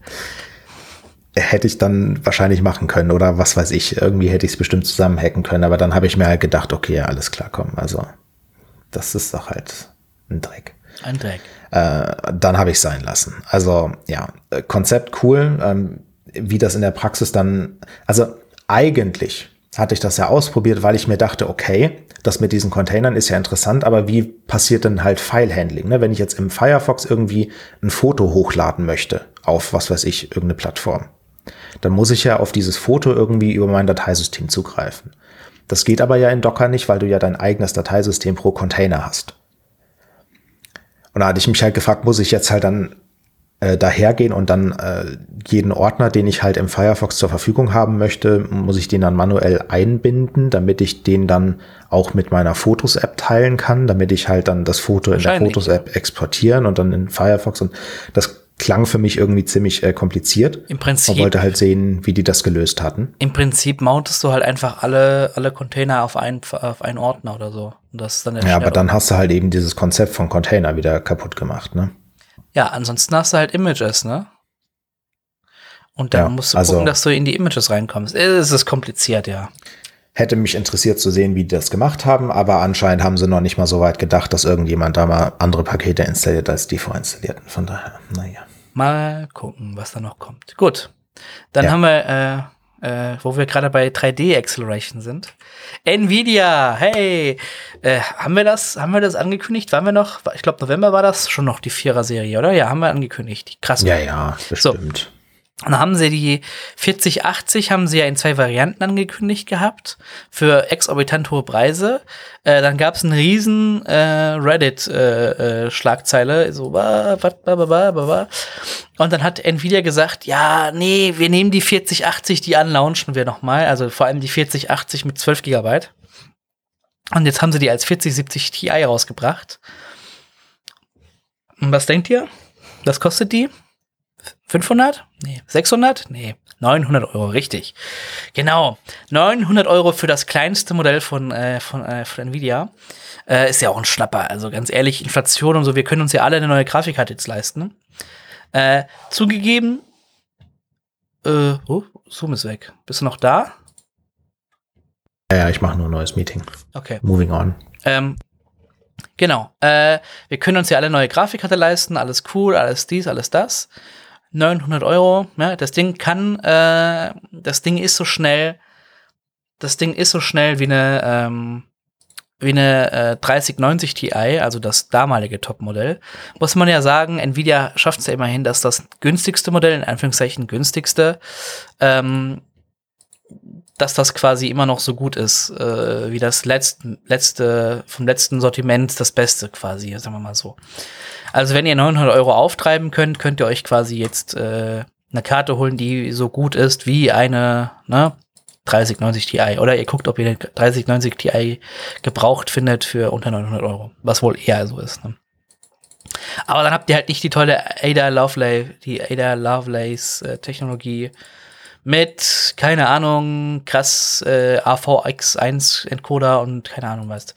Hätte ich dann wahrscheinlich machen können oder was weiß ich. Irgendwie hätte ich es bestimmt zusammenhacken können. Aber dann habe ich mir halt gedacht, okay, ja, alles klar, komm. Also das ist doch halt ein Dreck. Ein Dreck. Äh, dann habe ich sein lassen. Also ja, Konzept cool. Ähm, wie das in der Praxis dann, also eigentlich hatte ich das ja ausprobiert, weil ich mir dachte, okay, das mit diesen Containern ist ja interessant, aber wie passiert denn halt File-Handling? Ne? Wenn ich jetzt im Firefox irgendwie ein Foto hochladen möchte auf, was weiß ich, irgendeine Plattform, dann muss ich ja auf dieses Foto irgendwie über mein Dateisystem zugreifen. Das geht aber ja in Docker nicht, weil du ja dein eigenes Dateisystem pro Container hast. Und da hatte ich mich halt gefragt, muss ich jetzt halt dann äh, dahergehen und dann äh, jeden Ordner, den ich halt im Firefox zur Verfügung haben möchte, muss ich den dann manuell einbinden, damit ich den dann auch mit meiner Fotos-App teilen kann, damit ich halt dann das Foto in der. Fotos-App exportieren und dann in Firefox und das klang für mich irgendwie ziemlich äh, kompliziert. Im Man Prinzip, wollte halt sehen, wie die das gelöst hatten. im Prinzip mountest du halt einfach alle, alle Container auf einen, auf einen Ordner oder so. Und das ist dann Ja, aber dann hast du halt eben dieses Konzept von Container wieder kaputt gemacht, ne? Ja, ansonsten hast du halt Images, ne? Und dann Ja, musst du also- gucken, dass du in die Images reinkommst. Es ist kompliziert, ja. Hätte mich interessiert zu sehen, wie die das gemacht haben, aber anscheinend haben sie noch nicht mal so weit gedacht, dass irgendjemand da mal andere Pakete installiert als die vorinstalierten. Von daher, naja. Mal gucken, was da noch kommt. Gut. Dann Ja. haben wir, äh, äh, wo wir gerade bei 3D Acceleration sind. Nvidia, hey, äh, haben wir das, haben wir das angekündigt? Waren wir noch, ich glaube November war das schon noch die Vierer-Serie, oder? Ja, haben wir angekündigt. Krass. Ja, ja, bestimmt. Und dann haben sie die 4080 haben sie ja in zwei Varianten angekündigt gehabt für exorbitant hohe Preise. Äh, dann gab es einen riesen äh, Reddit-Schlagzeile, äh, Schlagzeile, so wa, wa, wa, wa, wa. und dann hat Nvidia gesagt, ja, nee, wir nehmen die 4080, die unlaunchen wir noch mal, also vor allem die 4080 mit 12 Gigabyte. Und jetzt haben sie die als 4070 Ti rausgebracht. Und was denkt ihr? Was kostet die? 500? Nee. 600? Nee. 900 Euro, richtig. Genau. 900 Euro für das kleinste Modell von, äh, von, äh, von Nvidia. Äh, ist ja auch ein Schnapper. Also ganz ehrlich, Inflation und so, wir können uns ja alle eine neue Grafikkarte jetzt leisten. Äh, zugegeben, äh, oh, Zoom ist weg. Bist du noch da? Ja, ja, ich mache nur ein neues Meeting. Okay. Moving on. Ähm, genau. Äh, wir können uns ja alle neue Grafikkarte leisten, alles cool, alles dies, alles das. 900 Euro, ja, das Ding kann, äh, das Ding ist so schnell, das Ding ist so schnell wie eine, ähm, wie eine äh, 3090 Ti, also das damalige Topmodell. Muss man ja sagen, Nvidia schafft es ja immerhin, dass das günstigste Modell, in Anführungszeichen günstigste, ähm, dass das quasi immer noch so gut ist, äh, wie das letzte, letzte, vom letzten Sortiment das Beste quasi, sagen wir mal so. Also wenn ihr 900 Euro auftreiben könnt, könnt ihr euch quasi jetzt äh, eine Karte holen, die so gut ist wie eine ne, 3090 Ti. Oder ihr guckt, ob ihr eine 3090 Ti gebraucht findet für unter 900 Euro, was wohl eher so ist. Ne? Aber dann habt ihr halt nicht die tolle Ada Lovelace, die Ada Lovelace äh, Technologie mit, keine Ahnung, krass äh, AVX1 Encoder und keine Ahnung was.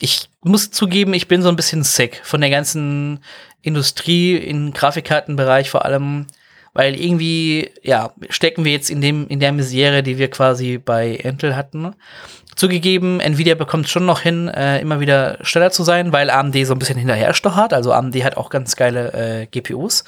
Ich muss zugeben, ich bin so ein bisschen sick von der ganzen Industrie im Grafikkartenbereich vor allem, weil irgendwie, ja, stecken wir jetzt in dem, in der Misere, die wir quasi bei Intel hatten. Zugegeben, Nvidia bekommt schon noch hin, äh, immer wieder schneller zu sein, weil AMD so ein bisschen hinterher stochert. Also AMD hat auch ganz geile äh, GPUs.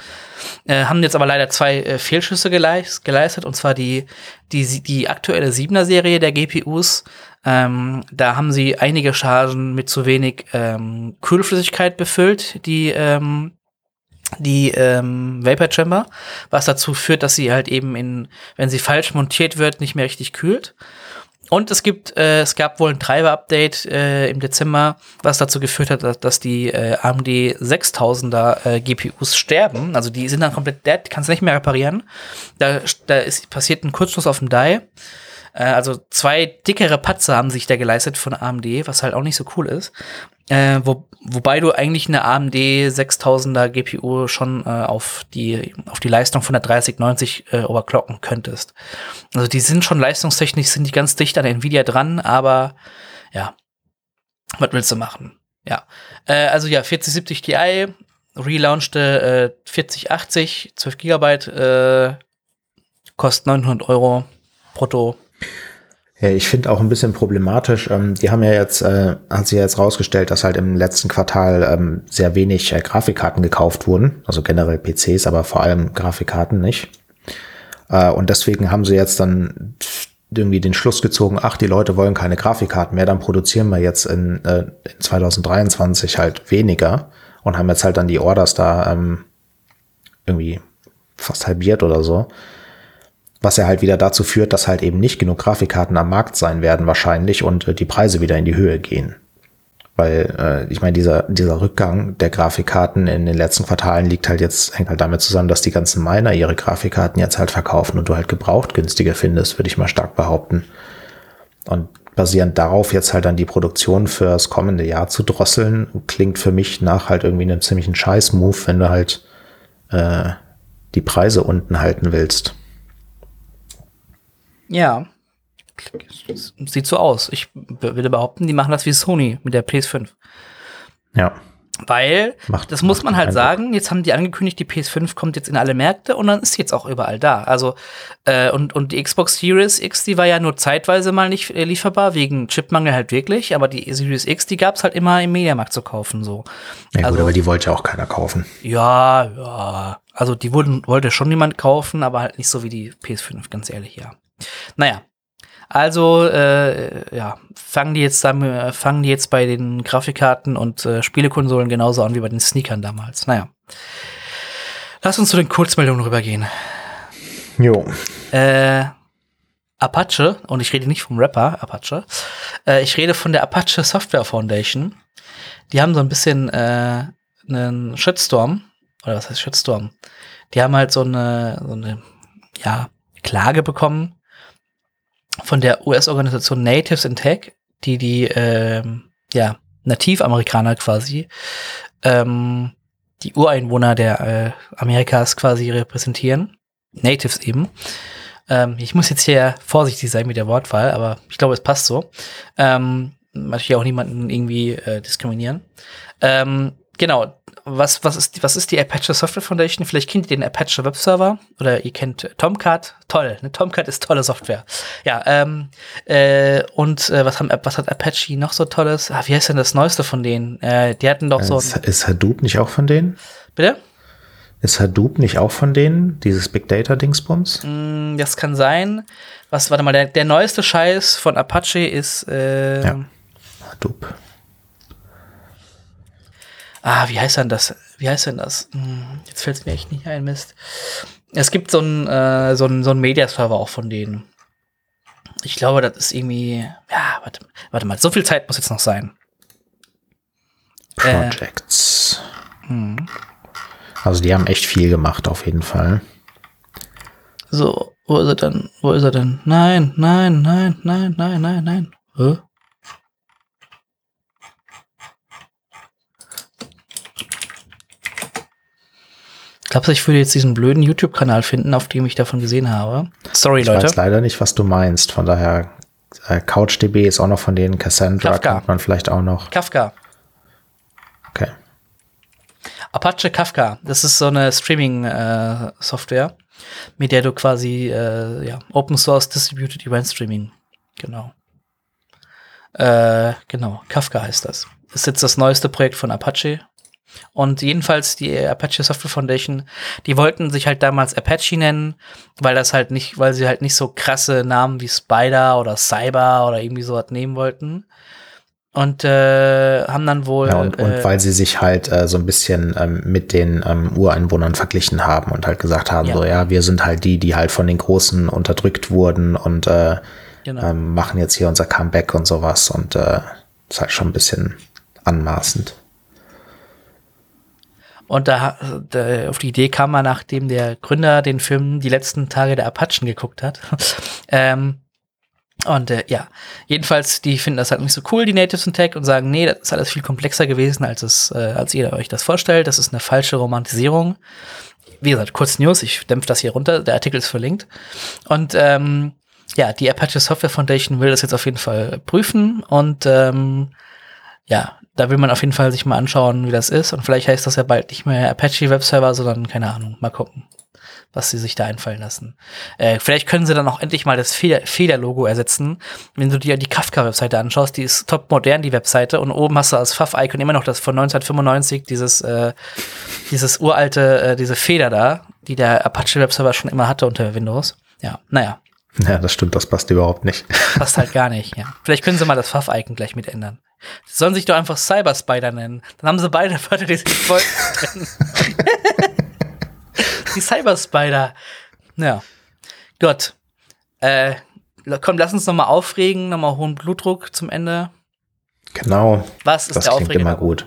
Äh, haben jetzt aber leider zwei äh, Fehlschüsse geleist, geleistet, und zwar die, die, die aktuelle 7er Serie der GPUs. Ähm, da haben sie einige Chargen mit zu wenig ähm, Kühlflüssigkeit befüllt, die, ähm, die ähm, Vapor Chamber, was dazu führt, dass sie halt eben in, wenn sie falsch montiert wird, nicht mehr richtig kühlt. Und es gibt, äh, es gab wohl ein Treiber-Update äh, im Dezember, was dazu geführt hat, dass, dass die äh, AMD 6000er äh, GPUs sterben. Also die sind dann komplett dead, kannst nicht mehr reparieren. Da, da ist passiert ein Kurzschluss auf dem Die. Äh, also zwei dickere Patzer haben sich da geleistet von AMD, was halt auch nicht so cool ist. Äh, wo, wobei du eigentlich eine AMD 6000er GPU schon äh, auf die auf die Leistung von der 3090 äh, overclocken könntest. Also die sind schon leistungstechnisch sind die ganz dicht an Nvidia dran, aber ja, was willst du machen? Ja, äh, also ja 4070 Ti relaunchte äh, 4080 12 Gigabyte äh, kostet 900 Euro brutto ja, ich finde auch ein bisschen problematisch. Ähm, die haben ja jetzt, äh, hat sich ja jetzt rausgestellt, dass halt im letzten Quartal ähm, sehr wenig äh, Grafikkarten gekauft wurden. Also generell PCs, aber vor allem Grafikkarten nicht. Äh, und deswegen haben sie jetzt dann irgendwie den Schluss gezogen, ach, die Leute wollen keine Grafikkarten mehr, dann produzieren wir jetzt in, äh, in 2023 halt weniger und haben jetzt halt dann die Orders da ähm, irgendwie fast halbiert oder so. Was ja halt wieder dazu führt, dass halt eben nicht genug Grafikkarten am Markt sein werden wahrscheinlich und äh, die Preise wieder in die Höhe gehen. Weil äh, ich meine, dieser, dieser Rückgang der Grafikkarten in den letzten Quartalen liegt halt jetzt, hängt halt damit zusammen, dass die ganzen Miner ihre Grafikkarten jetzt halt verkaufen und du halt gebraucht günstiger findest, würde ich mal stark behaupten. Und basierend darauf jetzt halt dann die Produktion fürs kommende Jahr zu drosseln, klingt für mich nach halt irgendwie einem ziemlichen Scheiß-Move, wenn du halt äh, die Preise unten halten willst. Ja. Sieht so aus. Ich würde behaupten, die machen das wie Sony mit der PS5. Ja. Weil, macht, das muss man halt Eindruck. sagen, jetzt haben die angekündigt, die PS5 kommt jetzt in alle Märkte und dann ist sie jetzt auch überall da. Also, äh, und, und die Xbox Series X, die war ja nur zeitweise mal nicht äh, lieferbar, wegen Chipmangel halt wirklich, aber die Series X, die gab es halt immer im Mediamarkt zu kaufen. So. Ja, also, gut, aber die wollte ja auch keiner kaufen. Ja, ja. Also die wurden, wollte schon niemand kaufen, aber halt nicht so wie die PS5, ganz ehrlich, ja. Naja, also äh, ja, fangen die jetzt dann, fangen die jetzt bei den Grafikkarten und äh, Spielekonsolen genauso an wie bei den Sneakern damals. Naja. Lass uns zu den Kurzmeldungen rübergehen. Jo. Äh, Apache, und ich rede nicht vom Rapper Apache, äh, ich rede von der Apache Software Foundation. Die haben so ein bisschen äh, einen Shitstorm, oder was heißt Shitstorm? Die haben halt so eine, so eine, ja, Klage bekommen von der US-Organisation Natives in Tech, die die ähm, ja, Nativamerikaner quasi, ähm, die Ureinwohner der äh, Amerikas quasi repräsentieren. Natives eben. Ähm, ich muss jetzt hier vorsichtig sein mit der Wortwahl, aber ich glaube, es passt so. Ähm, ja auch niemanden irgendwie äh, diskriminieren. Ähm, genau, was, was, ist, was ist die Apache Software Foundation? Vielleicht kennt ihr den Apache Web Server oder ihr kennt Tomcat. Toll, ne? Tomcat ist tolle Software. Ja, ähm, äh, und äh, was, haben, was hat Apache noch so Tolles? Ah, wie heißt denn das Neueste von denen? Äh, die hatten doch so. Ist, ist Hadoop nicht auch von denen? Bitte? Ist Hadoop nicht auch von denen, dieses Big Data Dingsbums? Mm, das kann sein. Was, warte mal, der, der neueste Scheiß von Apache ist. Äh, ja. Hadoop. Ah, wie heißt denn das? Wie heißt denn das? Hm, jetzt fällt es mir echt nicht ein, Mist. Es gibt so einen äh, so so ein Media-Server auch von denen. Ich glaube, das ist irgendwie. Ja, warte, warte mal, so viel Zeit muss jetzt noch sein. Projects. Äh, hm. Also die haben echt viel gemacht, auf jeden Fall. So, wo ist er denn? Wo ist er denn? Nein, nein, nein, nein, nein, nein, nein. Hä? Glaubst du, ich würde jetzt diesen blöden YouTube-Kanal finden, auf dem ich davon gesehen habe? Sorry, ich Leute. Ich weiß leider nicht, was du meinst. Von daher, äh, CouchDB ist auch noch von denen. Cassandra Kafka. kennt man vielleicht auch noch. Kafka. Okay. Apache Kafka. Das ist so eine Streaming-Software, äh, mit der du quasi äh, ja, Open Source Distributed Event Streaming. Genau. Äh, genau. Kafka heißt das. Ist jetzt das neueste Projekt von Apache und jedenfalls die Apache Software Foundation, die wollten sich halt damals Apache nennen, weil das halt nicht, weil sie halt nicht so krasse Namen wie Spider oder Cyber oder irgendwie so was nehmen wollten. Und äh, haben dann wohl. Ja, und, und äh, weil sie sich halt äh, so ein bisschen ähm, mit den ähm, Ureinwohnern verglichen haben und halt gesagt haben, ja. so ja, wir sind halt die, die halt von den Großen unterdrückt wurden und äh, genau. ähm, machen jetzt hier unser Comeback und sowas. Und äh, ist halt schon ein bisschen anmaßend. Und da, da, auf die Idee kam man, nachdem der Gründer den Film Die letzten Tage der Apachen geguckt hat. ähm, Und äh, ja, jedenfalls, die finden das halt nicht so cool, die Natives in Tech, und sagen, nee, das ist alles viel komplexer gewesen, als es, äh, als ihr euch das vorstellt. Das ist eine falsche Romantisierung. Wie gesagt, kurz News, ich dämpfe das hier runter, der Artikel ist verlinkt. Und ähm, ja, die Apache Software Foundation will das jetzt auf jeden Fall prüfen und ähm, ja, da will man auf jeden Fall sich mal anschauen, wie das ist. Und vielleicht heißt das ja bald nicht mehr Apache Webserver, sondern keine Ahnung, mal gucken was sie sich da einfallen lassen. Äh, vielleicht können sie dann auch endlich mal das Feder-Logo ersetzen. Wenn du dir die Kafka-Webseite anschaust, die ist top modern, die Webseite, und oben hast du als Pfaff-Icon immer noch das von 1995, dieses, äh, dieses uralte, äh, diese Feder da, die der Apache-Webserver schon immer hatte unter Windows. Ja, naja. Ja, das stimmt, das passt überhaupt nicht. Passt halt gar nicht, ja. Vielleicht können sie mal das Pfaff-Icon gleich mit ändern. Sie sollen sich doch einfach Cyber Spider nennen. Dann haben sie beide Wörter, die sich wollten. die Cyber Spider. Ja. Gut. Äh, komm, lass uns noch mal aufregen, noch mal hohen Blutdruck zum Ende. Genau. Was ist das der klingt immer gut.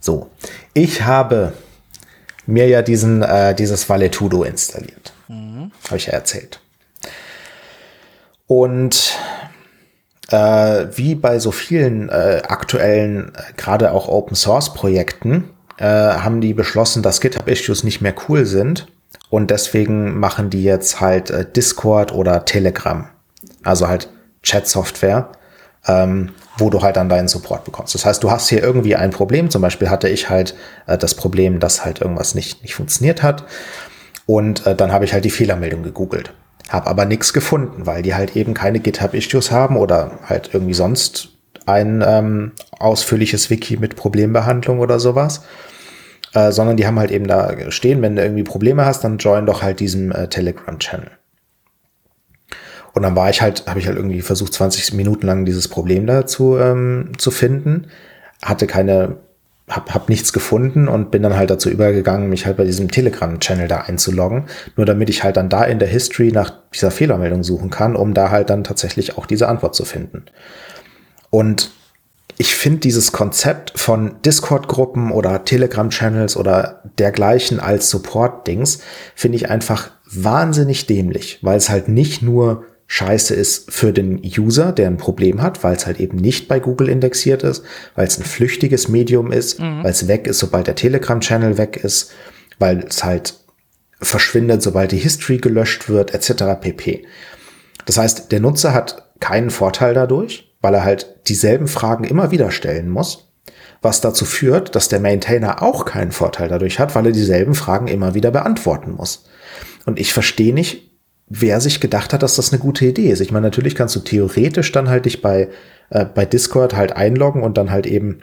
So, ich habe mir ja diesen äh, dieses Valetudo installiert. Mhm. Habe ich ja erzählt. Und äh, wie bei so vielen äh, aktuellen, gerade auch Open Source Projekten, äh, haben die beschlossen, dass GitHub-Issues nicht mehr cool sind. Und deswegen machen die jetzt halt äh, Discord oder Telegram. Also halt Chat-Software, ähm, wo du halt dann deinen Support bekommst. Das heißt, du hast hier irgendwie ein Problem. Zum Beispiel hatte ich halt äh, das Problem, dass halt irgendwas nicht, nicht funktioniert hat. Und äh, dann habe ich halt die Fehlermeldung gegoogelt. Habe aber nichts gefunden, weil die halt eben keine GitHub-Issues haben oder halt irgendwie sonst ein ähm, ausführliches Wiki mit Problembehandlung oder sowas. Äh, sondern die haben halt eben da stehen, wenn du irgendwie Probleme hast, dann join doch halt diesen äh, Telegram-Channel. Und dann war ich halt, habe ich halt irgendwie versucht, 20 Minuten lang dieses Problem da zu, ähm, zu finden, hatte keine, hab, hab nichts gefunden und bin dann halt dazu übergegangen, mich halt bei diesem Telegram-Channel da einzuloggen, nur damit ich halt dann da in der History nach dieser Fehlermeldung suchen kann, um da halt dann tatsächlich auch diese Antwort zu finden. Und ich finde dieses Konzept von Discord-Gruppen oder Telegram-Channels oder dergleichen als Support-Dings, finde ich einfach wahnsinnig dämlich, weil es halt nicht nur scheiße ist für den User, der ein Problem hat, weil es halt eben nicht bei Google indexiert ist, weil es ein flüchtiges Medium ist, mhm. weil es weg ist, sobald der Telegram-Channel weg ist, weil es halt verschwindet, sobald die History gelöscht wird, etc. pp. Das heißt, der Nutzer hat keinen Vorteil dadurch, weil er halt dieselben Fragen immer wieder stellen muss, was dazu führt, dass der Maintainer auch keinen Vorteil dadurch hat, weil er dieselben Fragen immer wieder beantworten muss. Und ich verstehe nicht, wer sich gedacht hat, dass das eine gute Idee ist. Ich meine, natürlich kannst du theoretisch dann halt dich bei, äh, bei Discord halt einloggen und dann halt eben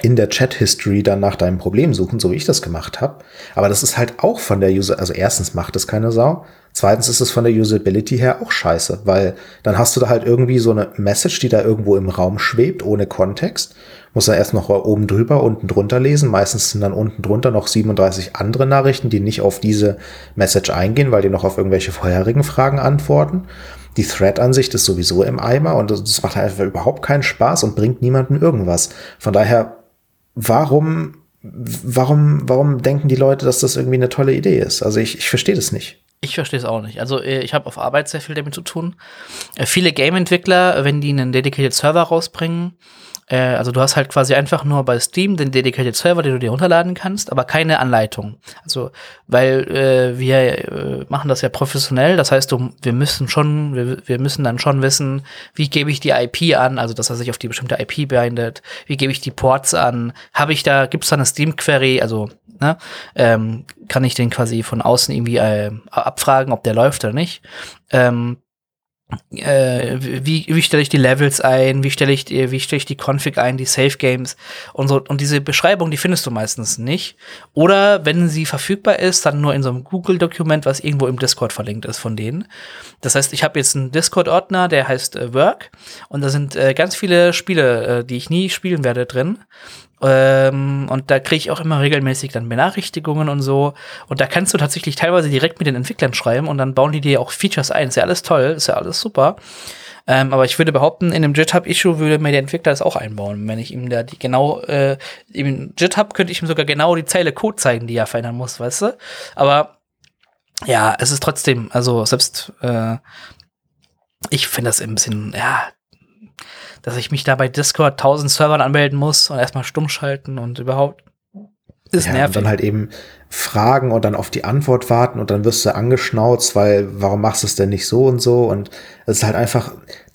in der Chat-History dann nach deinem Problem suchen, so wie ich das gemacht habe. Aber das ist halt auch von der User, also erstens macht es keine Sau. Zweitens ist es von der Usability her auch scheiße, weil dann hast du da halt irgendwie so eine Message, die da irgendwo im Raum schwebt, ohne Kontext. Muss dann erst noch oben drüber, unten drunter lesen. Meistens sind dann unten drunter noch 37 andere Nachrichten, die nicht auf diese Message eingehen, weil die noch auf irgendwelche vorherigen Fragen antworten. Die Thread-Ansicht ist sowieso im Eimer und das macht einfach überhaupt keinen Spaß und bringt niemandem irgendwas. Von daher warum, warum, warum denken die Leute, dass das irgendwie eine tolle Idee ist? Also ich, ich verstehe das nicht. Ich verstehe es auch nicht. Also äh, ich habe auf Arbeit sehr viel damit zu tun. Äh, viele Game-Entwickler, wenn die einen Dedicated Server rausbringen, äh, also du hast halt quasi einfach nur bei Steam den Dedicated Server, den du dir runterladen kannst, aber keine Anleitung. Also, weil äh, wir äh, machen das ja professionell, das heißt, du, wir müssen schon, wir, wir müssen dann schon wissen, wie gebe ich die IP an, also dass er sich auf die bestimmte IP bindet, wie gebe ich die Ports an, habe ich da, gibt es da eine Steam-Query, also ne, ähm, kann ich den quasi von außen irgendwie äh, abfragen, ob der läuft oder nicht. Ähm, äh, wie, wie stelle ich die Levels ein, wie stelle ich, wie stelle ich die Config ein, die Safe Games und so. Und diese Beschreibung, die findest du meistens nicht. Oder wenn sie verfügbar ist, dann nur in so einem Google-Dokument, was irgendwo im Discord verlinkt ist von denen. Das heißt, ich habe jetzt einen Discord-Ordner, der heißt äh, Work und da sind äh, ganz viele Spiele, äh, die ich nie spielen werde, drin. Ähm, und da kriege ich auch immer regelmäßig dann Benachrichtigungen und so. Und da kannst du tatsächlich teilweise direkt mit den Entwicklern schreiben und dann bauen die dir auch Features ein. Ist ja alles toll, ist ja alles super. Ähm, aber ich würde behaupten, in einem GitHub-Issue würde mir der Entwickler das auch einbauen. Wenn ich ihm da die genau, äh, im GitHub könnte ich ihm sogar genau die Zeile Code zeigen, die er verändern muss, weißt du? Aber ja, es ist trotzdem, also selbst äh, ich finde das ein bisschen, ja, dass ich mich da bei Discord tausend Servern anmelden muss und erstmal stumm schalten und überhaupt ist ja, nervig. Und dann halt eben fragen und dann auf die Antwort warten und dann wirst du angeschnauzt, weil warum machst du es denn nicht so und so? Und es ist halt einfach,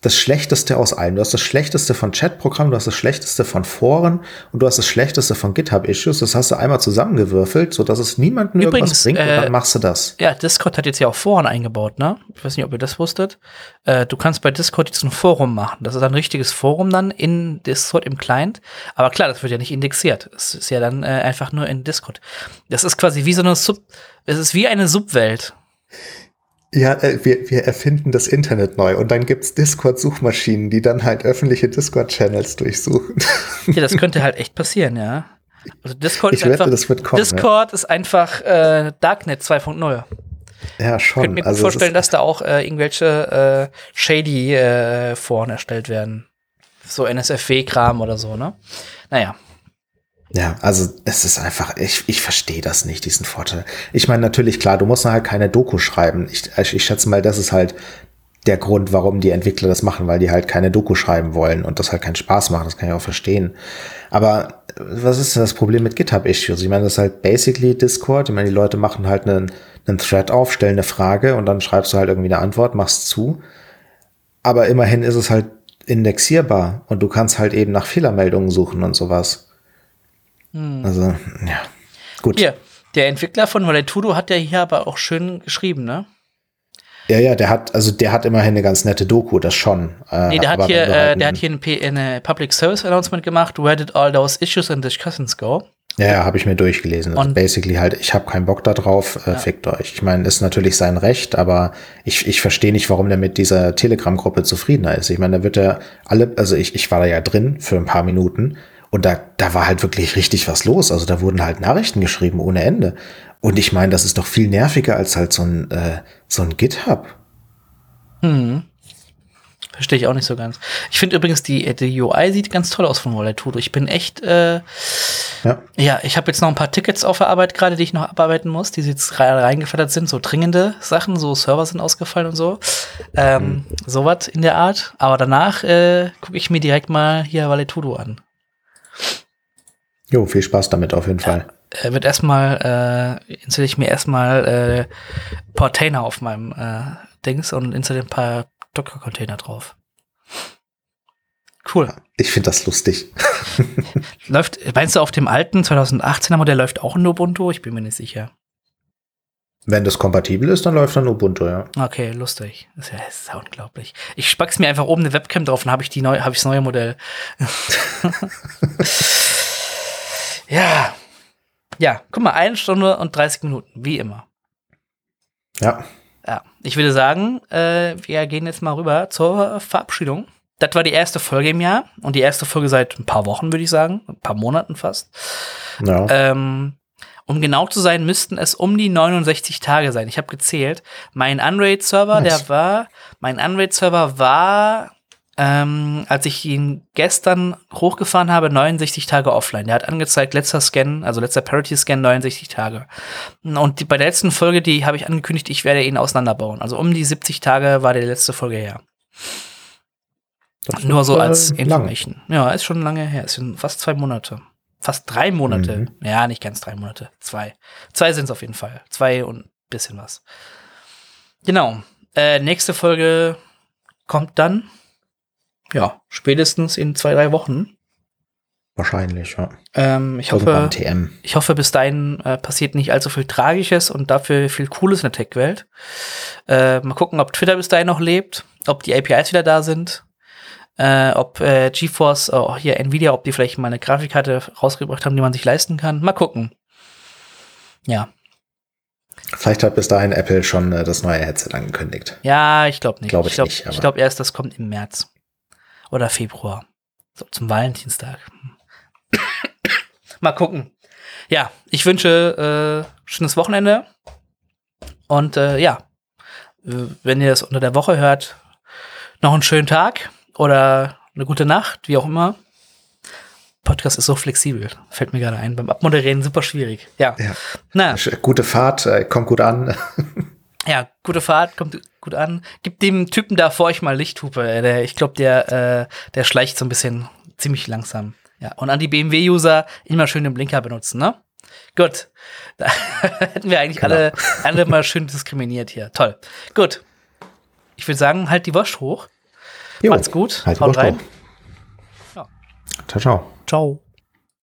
das Schlechteste aus allem. Du hast das Schlechteste von Chatprogrammen, du hast das Schlechteste von Foren und du hast das Schlechteste von GitHub-Issues. Das hast du einmal zusammengewürfelt, sodass es niemandem Übrigens, irgendwas bringt äh, und dann machst du das. Ja, Discord hat jetzt ja auch Foren eingebaut, ne? Ich weiß nicht, ob ihr das wusstet. Äh, du kannst bei Discord jetzt ein Forum machen. Das ist ein richtiges Forum dann in Discord im Client. Aber klar, das wird ja nicht indexiert. Es ist ja dann äh, einfach nur in Discord. Das ist quasi wie so eine Sub, es ist wie eine Subwelt. Ja, äh, wir, wir erfinden das Internet neu und dann gibt's Discord-Suchmaschinen, die dann halt öffentliche Discord-Channels durchsuchen. Ja, das könnte halt echt passieren, ja. Also Discord ich ist wette, einfach, kommen, Discord ja. ist einfach äh, Darknet 2.0. Ja, schon. Ich könnte mir also vorstellen, dass da auch äh, irgendwelche äh, shady äh, Foren erstellt werden. So NSFW-Kram oder so, ne? Naja. Ja, also es ist einfach, ich, ich verstehe das nicht, diesen Vorteil. Ich meine, natürlich, klar, du musst halt keine Doku schreiben. Ich, ich schätze mal, das ist halt der Grund, warum die Entwickler das machen, weil die halt keine Doku schreiben wollen und das halt keinen Spaß macht. Das kann ich auch verstehen. Aber was ist denn das Problem mit GitHub-Issues? Ich meine, das ist halt basically Discord. Ich meine, die Leute machen halt einen, einen Thread auf, stellen eine Frage und dann schreibst du halt irgendwie eine Antwort, machst zu. Aber immerhin ist es halt indexierbar und du kannst halt eben nach Fehlermeldungen suchen und sowas. Hm. Also, ja. Gut. Hier, der Entwickler von Valetudo hat ja hier aber auch schön geschrieben, ne? Ja, ja, der hat, also der hat immerhin eine ganz nette Doku, das schon. Äh, nee, der hat hier, äh, der hat hier eine, Public Service Announcement gemacht, where did all those issues and discussions go? Ja, ja habe ich mir durchgelesen. Also basically halt, ich habe keinen Bock da drauf, äh, ja. fickt euch. Ich meine, ist natürlich sein Recht, aber ich, ich verstehe nicht, warum der mit dieser Telegram-Gruppe zufriedener ist. Ich meine, da wird er alle, also ich, ich war da ja drin für ein paar Minuten und da, da war halt wirklich richtig was los. Also da wurden halt Nachrichten geschrieben ohne Ende. Und ich meine, das ist doch viel nerviger als halt so ein, äh, so ein GitHub. Hm. Verstehe ich auch nicht so ganz. Ich finde übrigens, die, die UI sieht ganz toll aus von Volatility. Ich bin echt, äh, ja. ja, ich habe jetzt noch ein paar Tickets auf der Arbeit gerade, die ich noch abarbeiten muss, die jetzt reingeflattert sind, so dringende Sachen, so Server sind ausgefallen und so. Ähm, mhm. Sowas in der Art. Aber danach äh, gucke ich mir direkt mal hier Valetudo an. Jo, viel Spaß damit auf jeden Fall. Er wird erstmal, äh, installiere ich mir erstmal äh, Portainer auf meinem äh, Dings und installiere ein paar Docker-Container drauf. Cool. Ich finde das lustig. läuft, meinst du, auf dem alten 2018er Modell läuft auch ein Ubuntu? Ich bin mir nicht sicher. Wenn das kompatibel ist, dann läuft dann Ubuntu, ja. Okay, lustig. Das ist ja, das ist ja unglaublich. Ich spack's mir einfach oben eine Webcam drauf und habe ich die neu, habe ich das neue Modell. ja. Ja, guck mal, eine Stunde und 30 Minuten, wie immer. Ja. Ja, ich würde sagen, äh, wir gehen jetzt mal rüber zur Verabschiedung. Das war die erste Folge im Jahr und die erste Folge seit ein paar Wochen, würde ich sagen, ein paar Monaten fast. Ja. Ähm, um genau zu sein, müssten es um die 69 Tage sein. Ich habe gezählt. Mein Unraid-Server, nice. der war, mein Unraid-Server war, ähm, als ich ihn gestern hochgefahren habe, 69 Tage offline. Der hat angezeigt, letzter Scan, also letzter Parity-Scan, 69 Tage. Und die, bei der letzten Folge, die habe ich angekündigt, ich werde ihn auseinanderbauen. Also um die 70 Tage war die letzte Folge her. Nur so als Information. Lang. Ja, ist schon lange her. Ist schon fast zwei Monate fast drei Monate. Mhm. Ja, nicht ganz drei Monate. Zwei. Zwei sind es auf jeden Fall. Zwei und bisschen was. Genau. Äh, nächste Folge kommt dann, ja, spätestens in zwei, drei Wochen. Wahrscheinlich, ja. Ähm, ich, hoffe, ich hoffe, bis dahin äh, passiert nicht allzu viel Tragisches und dafür viel Cooles in der Tech-Welt. Äh, mal gucken, ob Twitter bis dahin noch lebt, ob die APIs wieder da sind äh, ob äh, GeForce, oh, hier Nvidia, ob die vielleicht mal eine Grafikkarte rausgebracht haben, die man sich leisten kann. Mal gucken. Ja. Vielleicht hat bis dahin Apple schon äh, das neue Headset angekündigt. Ja, ich glaube nicht. Glaube ich, ich glaub, nicht. Ich glaube erst, das kommt im März oder Februar. So zum Valentinstag. Mal gucken. Ja, ich wünsche äh, schönes Wochenende. Und äh, ja, wenn ihr das unter der Woche hört, noch einen schönen Tag oder eine gute Nacht, wie auch immer. Podcast ist so flexibel, fällt mir gerade ein. Beim Abmoderieren super schwierig. Ja. ja. Na. Gute Fahrt, äh, kommt gut an. Ja, gute Fahrt, kommt gut an. Gib dem Typen da vor euch mal Lichthupe. Der, ich glaube, der, äh, der schleicht so ein bisschen ziemlich langsam. Ja, und an die BMW-User immer schön den Blinker benutzen, ne? Gut. Da hätten wir eigentlich Genau. alle, alle mal schön diskriminiert hier. Toll. Gut. Ich würde sagen, halt die Wurst hoch. Jo, Macht's gut. Halt die Haut Wurst rein. hoch. Ja. Ciao, ciao. Ciao.